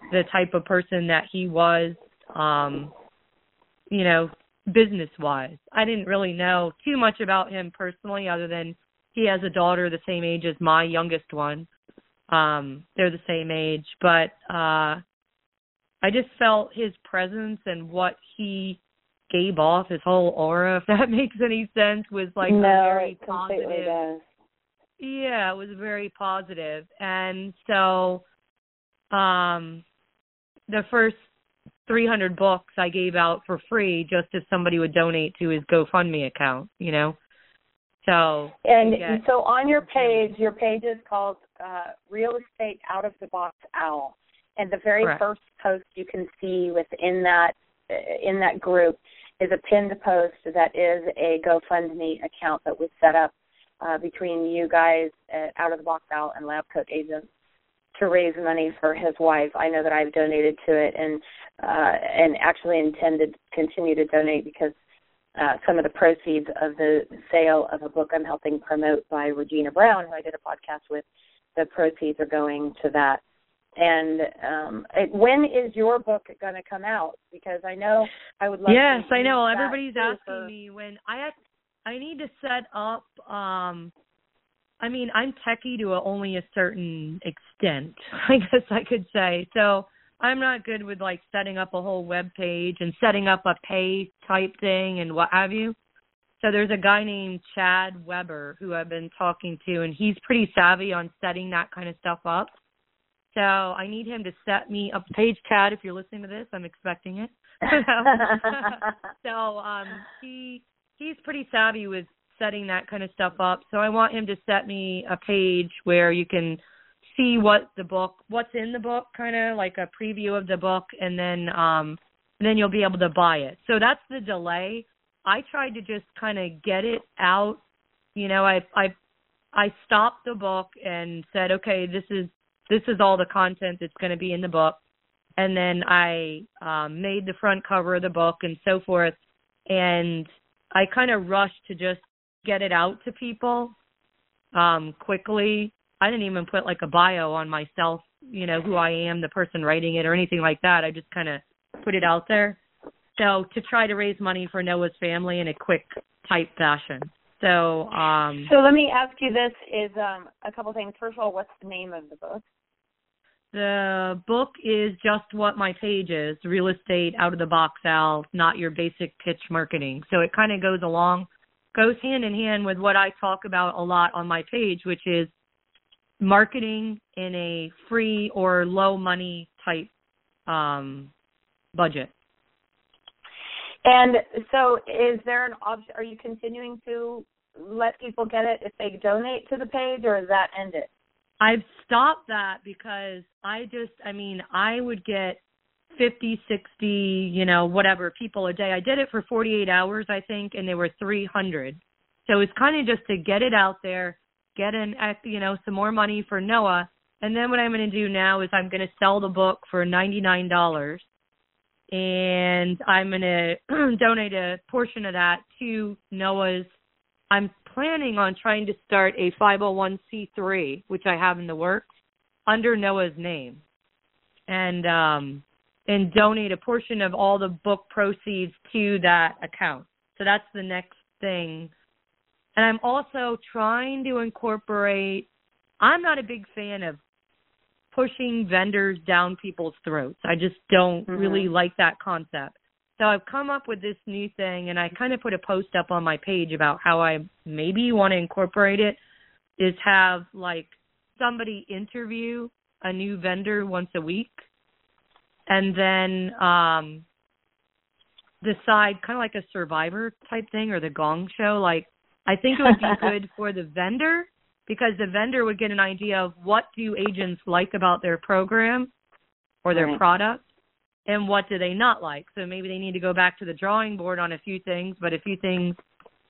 [SPEAKER 3] the type of person that he was, um, you know, business wise. I didn't really know too much about him personally other than he has a daughter the same age as my youngest one. Um, they're the same age, but uh I just felt his presence and what he gave off, his whole aura, if that makes any sense, was like
[SPEAKER 2] no,
[SPEAKER 3] very
[SPEAKER 2] it
[SPEAKER 3] positive
[SPEAKER 2] does.
[SPEAKER 3] yeah, it was very positive. And so um the first 300 books I gave out for free just if somebody would donate to his GoFundMe account, you know. So
[SPEAKER 2] and get, so on your page, your page is called uh, Real Estate Out of the Box Owl, and the very
[SPEAKER 3] correct.
[SPEAKER 2] first post you can see within that uh, in that group is a pinned post that is a GoFundMe account that was set up uh, between you guys at Out of the Box Owl and Lab Coat Agents to raise money for his wife. I know that I've donated to it and uh, and actually intended to continue to donate because uh, some of the proceeds of the sale of a book I'm helping promote by Regina Brown, who I did a podcast with, the proceeds are going to that. And um, it, when is your book going to come out? Because I know I would love.
[SPEAKER 3] Yes,
[SPEAKER 2] I
[SPEAKER 3] know. Everybody's asking
[SPEAKER 2] for...
[SPEAKER 3] me when I have, I need to set up. um I mean, I'm techie to a, only a certain extent, I guess I could say. So I'm not good with like setting up a whole web page and setting up a pay type thing and what have you. So there's a guy named Chad Weber who I've been talking to, and he's pretty savvy on setting that kind of stuff up. So I need him to set me up a page. Chad, if you're listening to this, I'm expecting it. so um, he he's pretty savvy with setting that kind of stuff up. So I want him to set me a page where you can see what the book, what's in the book, kind of like a preview of the book, and then um, and then you'll be able to buy it. So that's the delay. I tried to just kind of get it out. You know, I I I stopped the book and said, okay, this is this is all the content that's going to be in the book, and then I um, made the front cover of the book and so forth, and I kind of rushed to just get it out to people um quickly. I didn't even put like a bio on myself, you know, who I am, the person writing it or anything like that. I just kind of put it out there. So to try to raise money for Noah's family in a quick type fashion. So um
[SPEAKER 2] So let me ask you this is um a couple things. First of all, what's the name of the book?
[SPEAKER 3] The book is just what my page is, real estate out of the box Owl, not your basic pitch marketing. So it kind of goes along goes hand in hand with what I talk about a lot on my page, which is marketing in a free or low money type um, budget.
[SPEAKER 2] And so, is there an option? Are you continuing to let people get it if they donate to the page, or is that ended?
[SPEAKER 3] I've stopped that because I just, I mean, I would get 50, 60, you know, whatever people a day. I did it for 48 hours, I think, and there were 300. So it's kind of just to get it out there, get in, you know, some more money for Noah. And then what I'm going to do now is I'm going to sell the book for $99 and I'm going to donate a portion of that to Noah's. I'm planning on trying to start a 501c3, which I have in the works, under Noah's name. And um and donate a portion of all the book proceeds to that account. So that's the next thing. And I'm also trying to incorporate I'm not a big fan of pushing vendors down people's throats. I just don't mm-hmm. really like that concept. So I've come up with this new thing and I kind of put a post up on my page about how I maybe want to incorporate it is have like somebody interview a new vendor once a week and then um decide kind of like a survivor type thing or the gong show like i think it would be good for the vendor because the vendor would get an idea of what do agents like about their program or their
[SPEAKER 2] right.
[SPEAKER 3] product and what do they not like so maybe they need to go back to the drawing board on a few things but a few things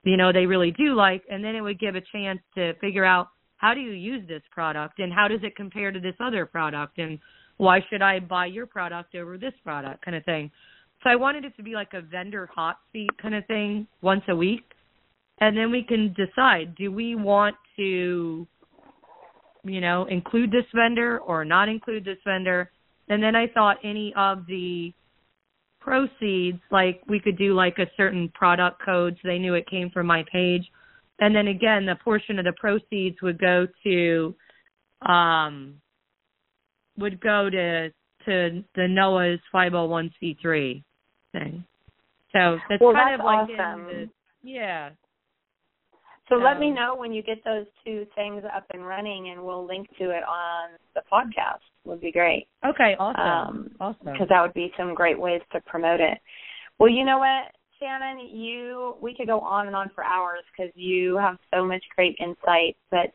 [SPEAKER 3] you know they really do like and then it would give a chance to figure out how do you use this product and how does it compare to this other product and why should I buy your product over this product kind of thing. So I wanted it to be like a vendor hot seat kind of thing once a week. And then we can decide do we want to you know, include this vendor or not include this vendor. And then I thought any of the proceeds, like we could do like a certain product code so they knew it came from my page. And then again, the portion of the proceeds would go to um would go to to the Noah's 501c3 thing. So that's
[SPEAKER 2] well,
[SPEAKER 3] kind
[SPEAKER 2] that's
[SPEAKER 3] of like
[SPEAKER 2] awesome.
[SPEAKER 3] the, yeah.
[SPEAKER 2] So let me know when you get those two things up and running, and we'll link to it on the podcast. Would be great.
[SPEAKER 3] Okay, awesome. Um, awesome.
[SPEAKER 2] Because that would be some great ways to promote it. Well, you know what, Shannon, you we could go on and on for hours because you have so much great insight. But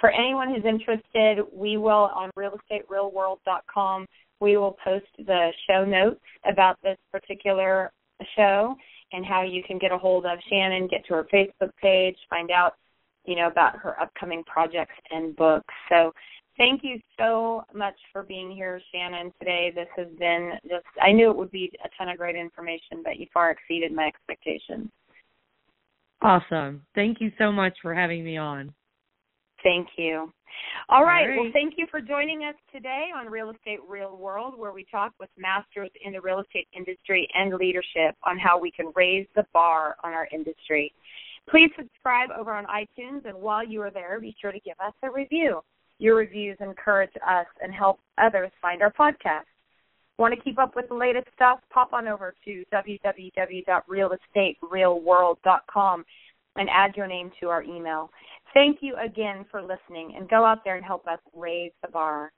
[SPEAKER 2] for anyone who's interested, we will on realestaterealworld.com. We will post the show notes about this particular show and how you can get a hold of Shannon, get to her Facebook page, find out, you know, about her upcoming projects and books. So thank you so much for being here, Shannon, today. This has been just I knew it would be a ton of great information, but you far exceeded my expectations.
[SPEAKER 3] Awesome. Thank you so much for having me on.
[SPEAKER 2] Thank you. All right. All right. Well, thank you for joining us today on Real Estate Real World, where we talk with masters in the real estate industry and leadership on how we can raise the bar on our industry. Please subscribe over on iTunes, and while you are there, be sure to give us a review. Your reviews encourage us and help others find our podcast. Want to keep up with the latest stuff? Pop on over to www.realestaterealworld.com and add your name to our email. Thank you again for listening and go out there and help us raise the bar.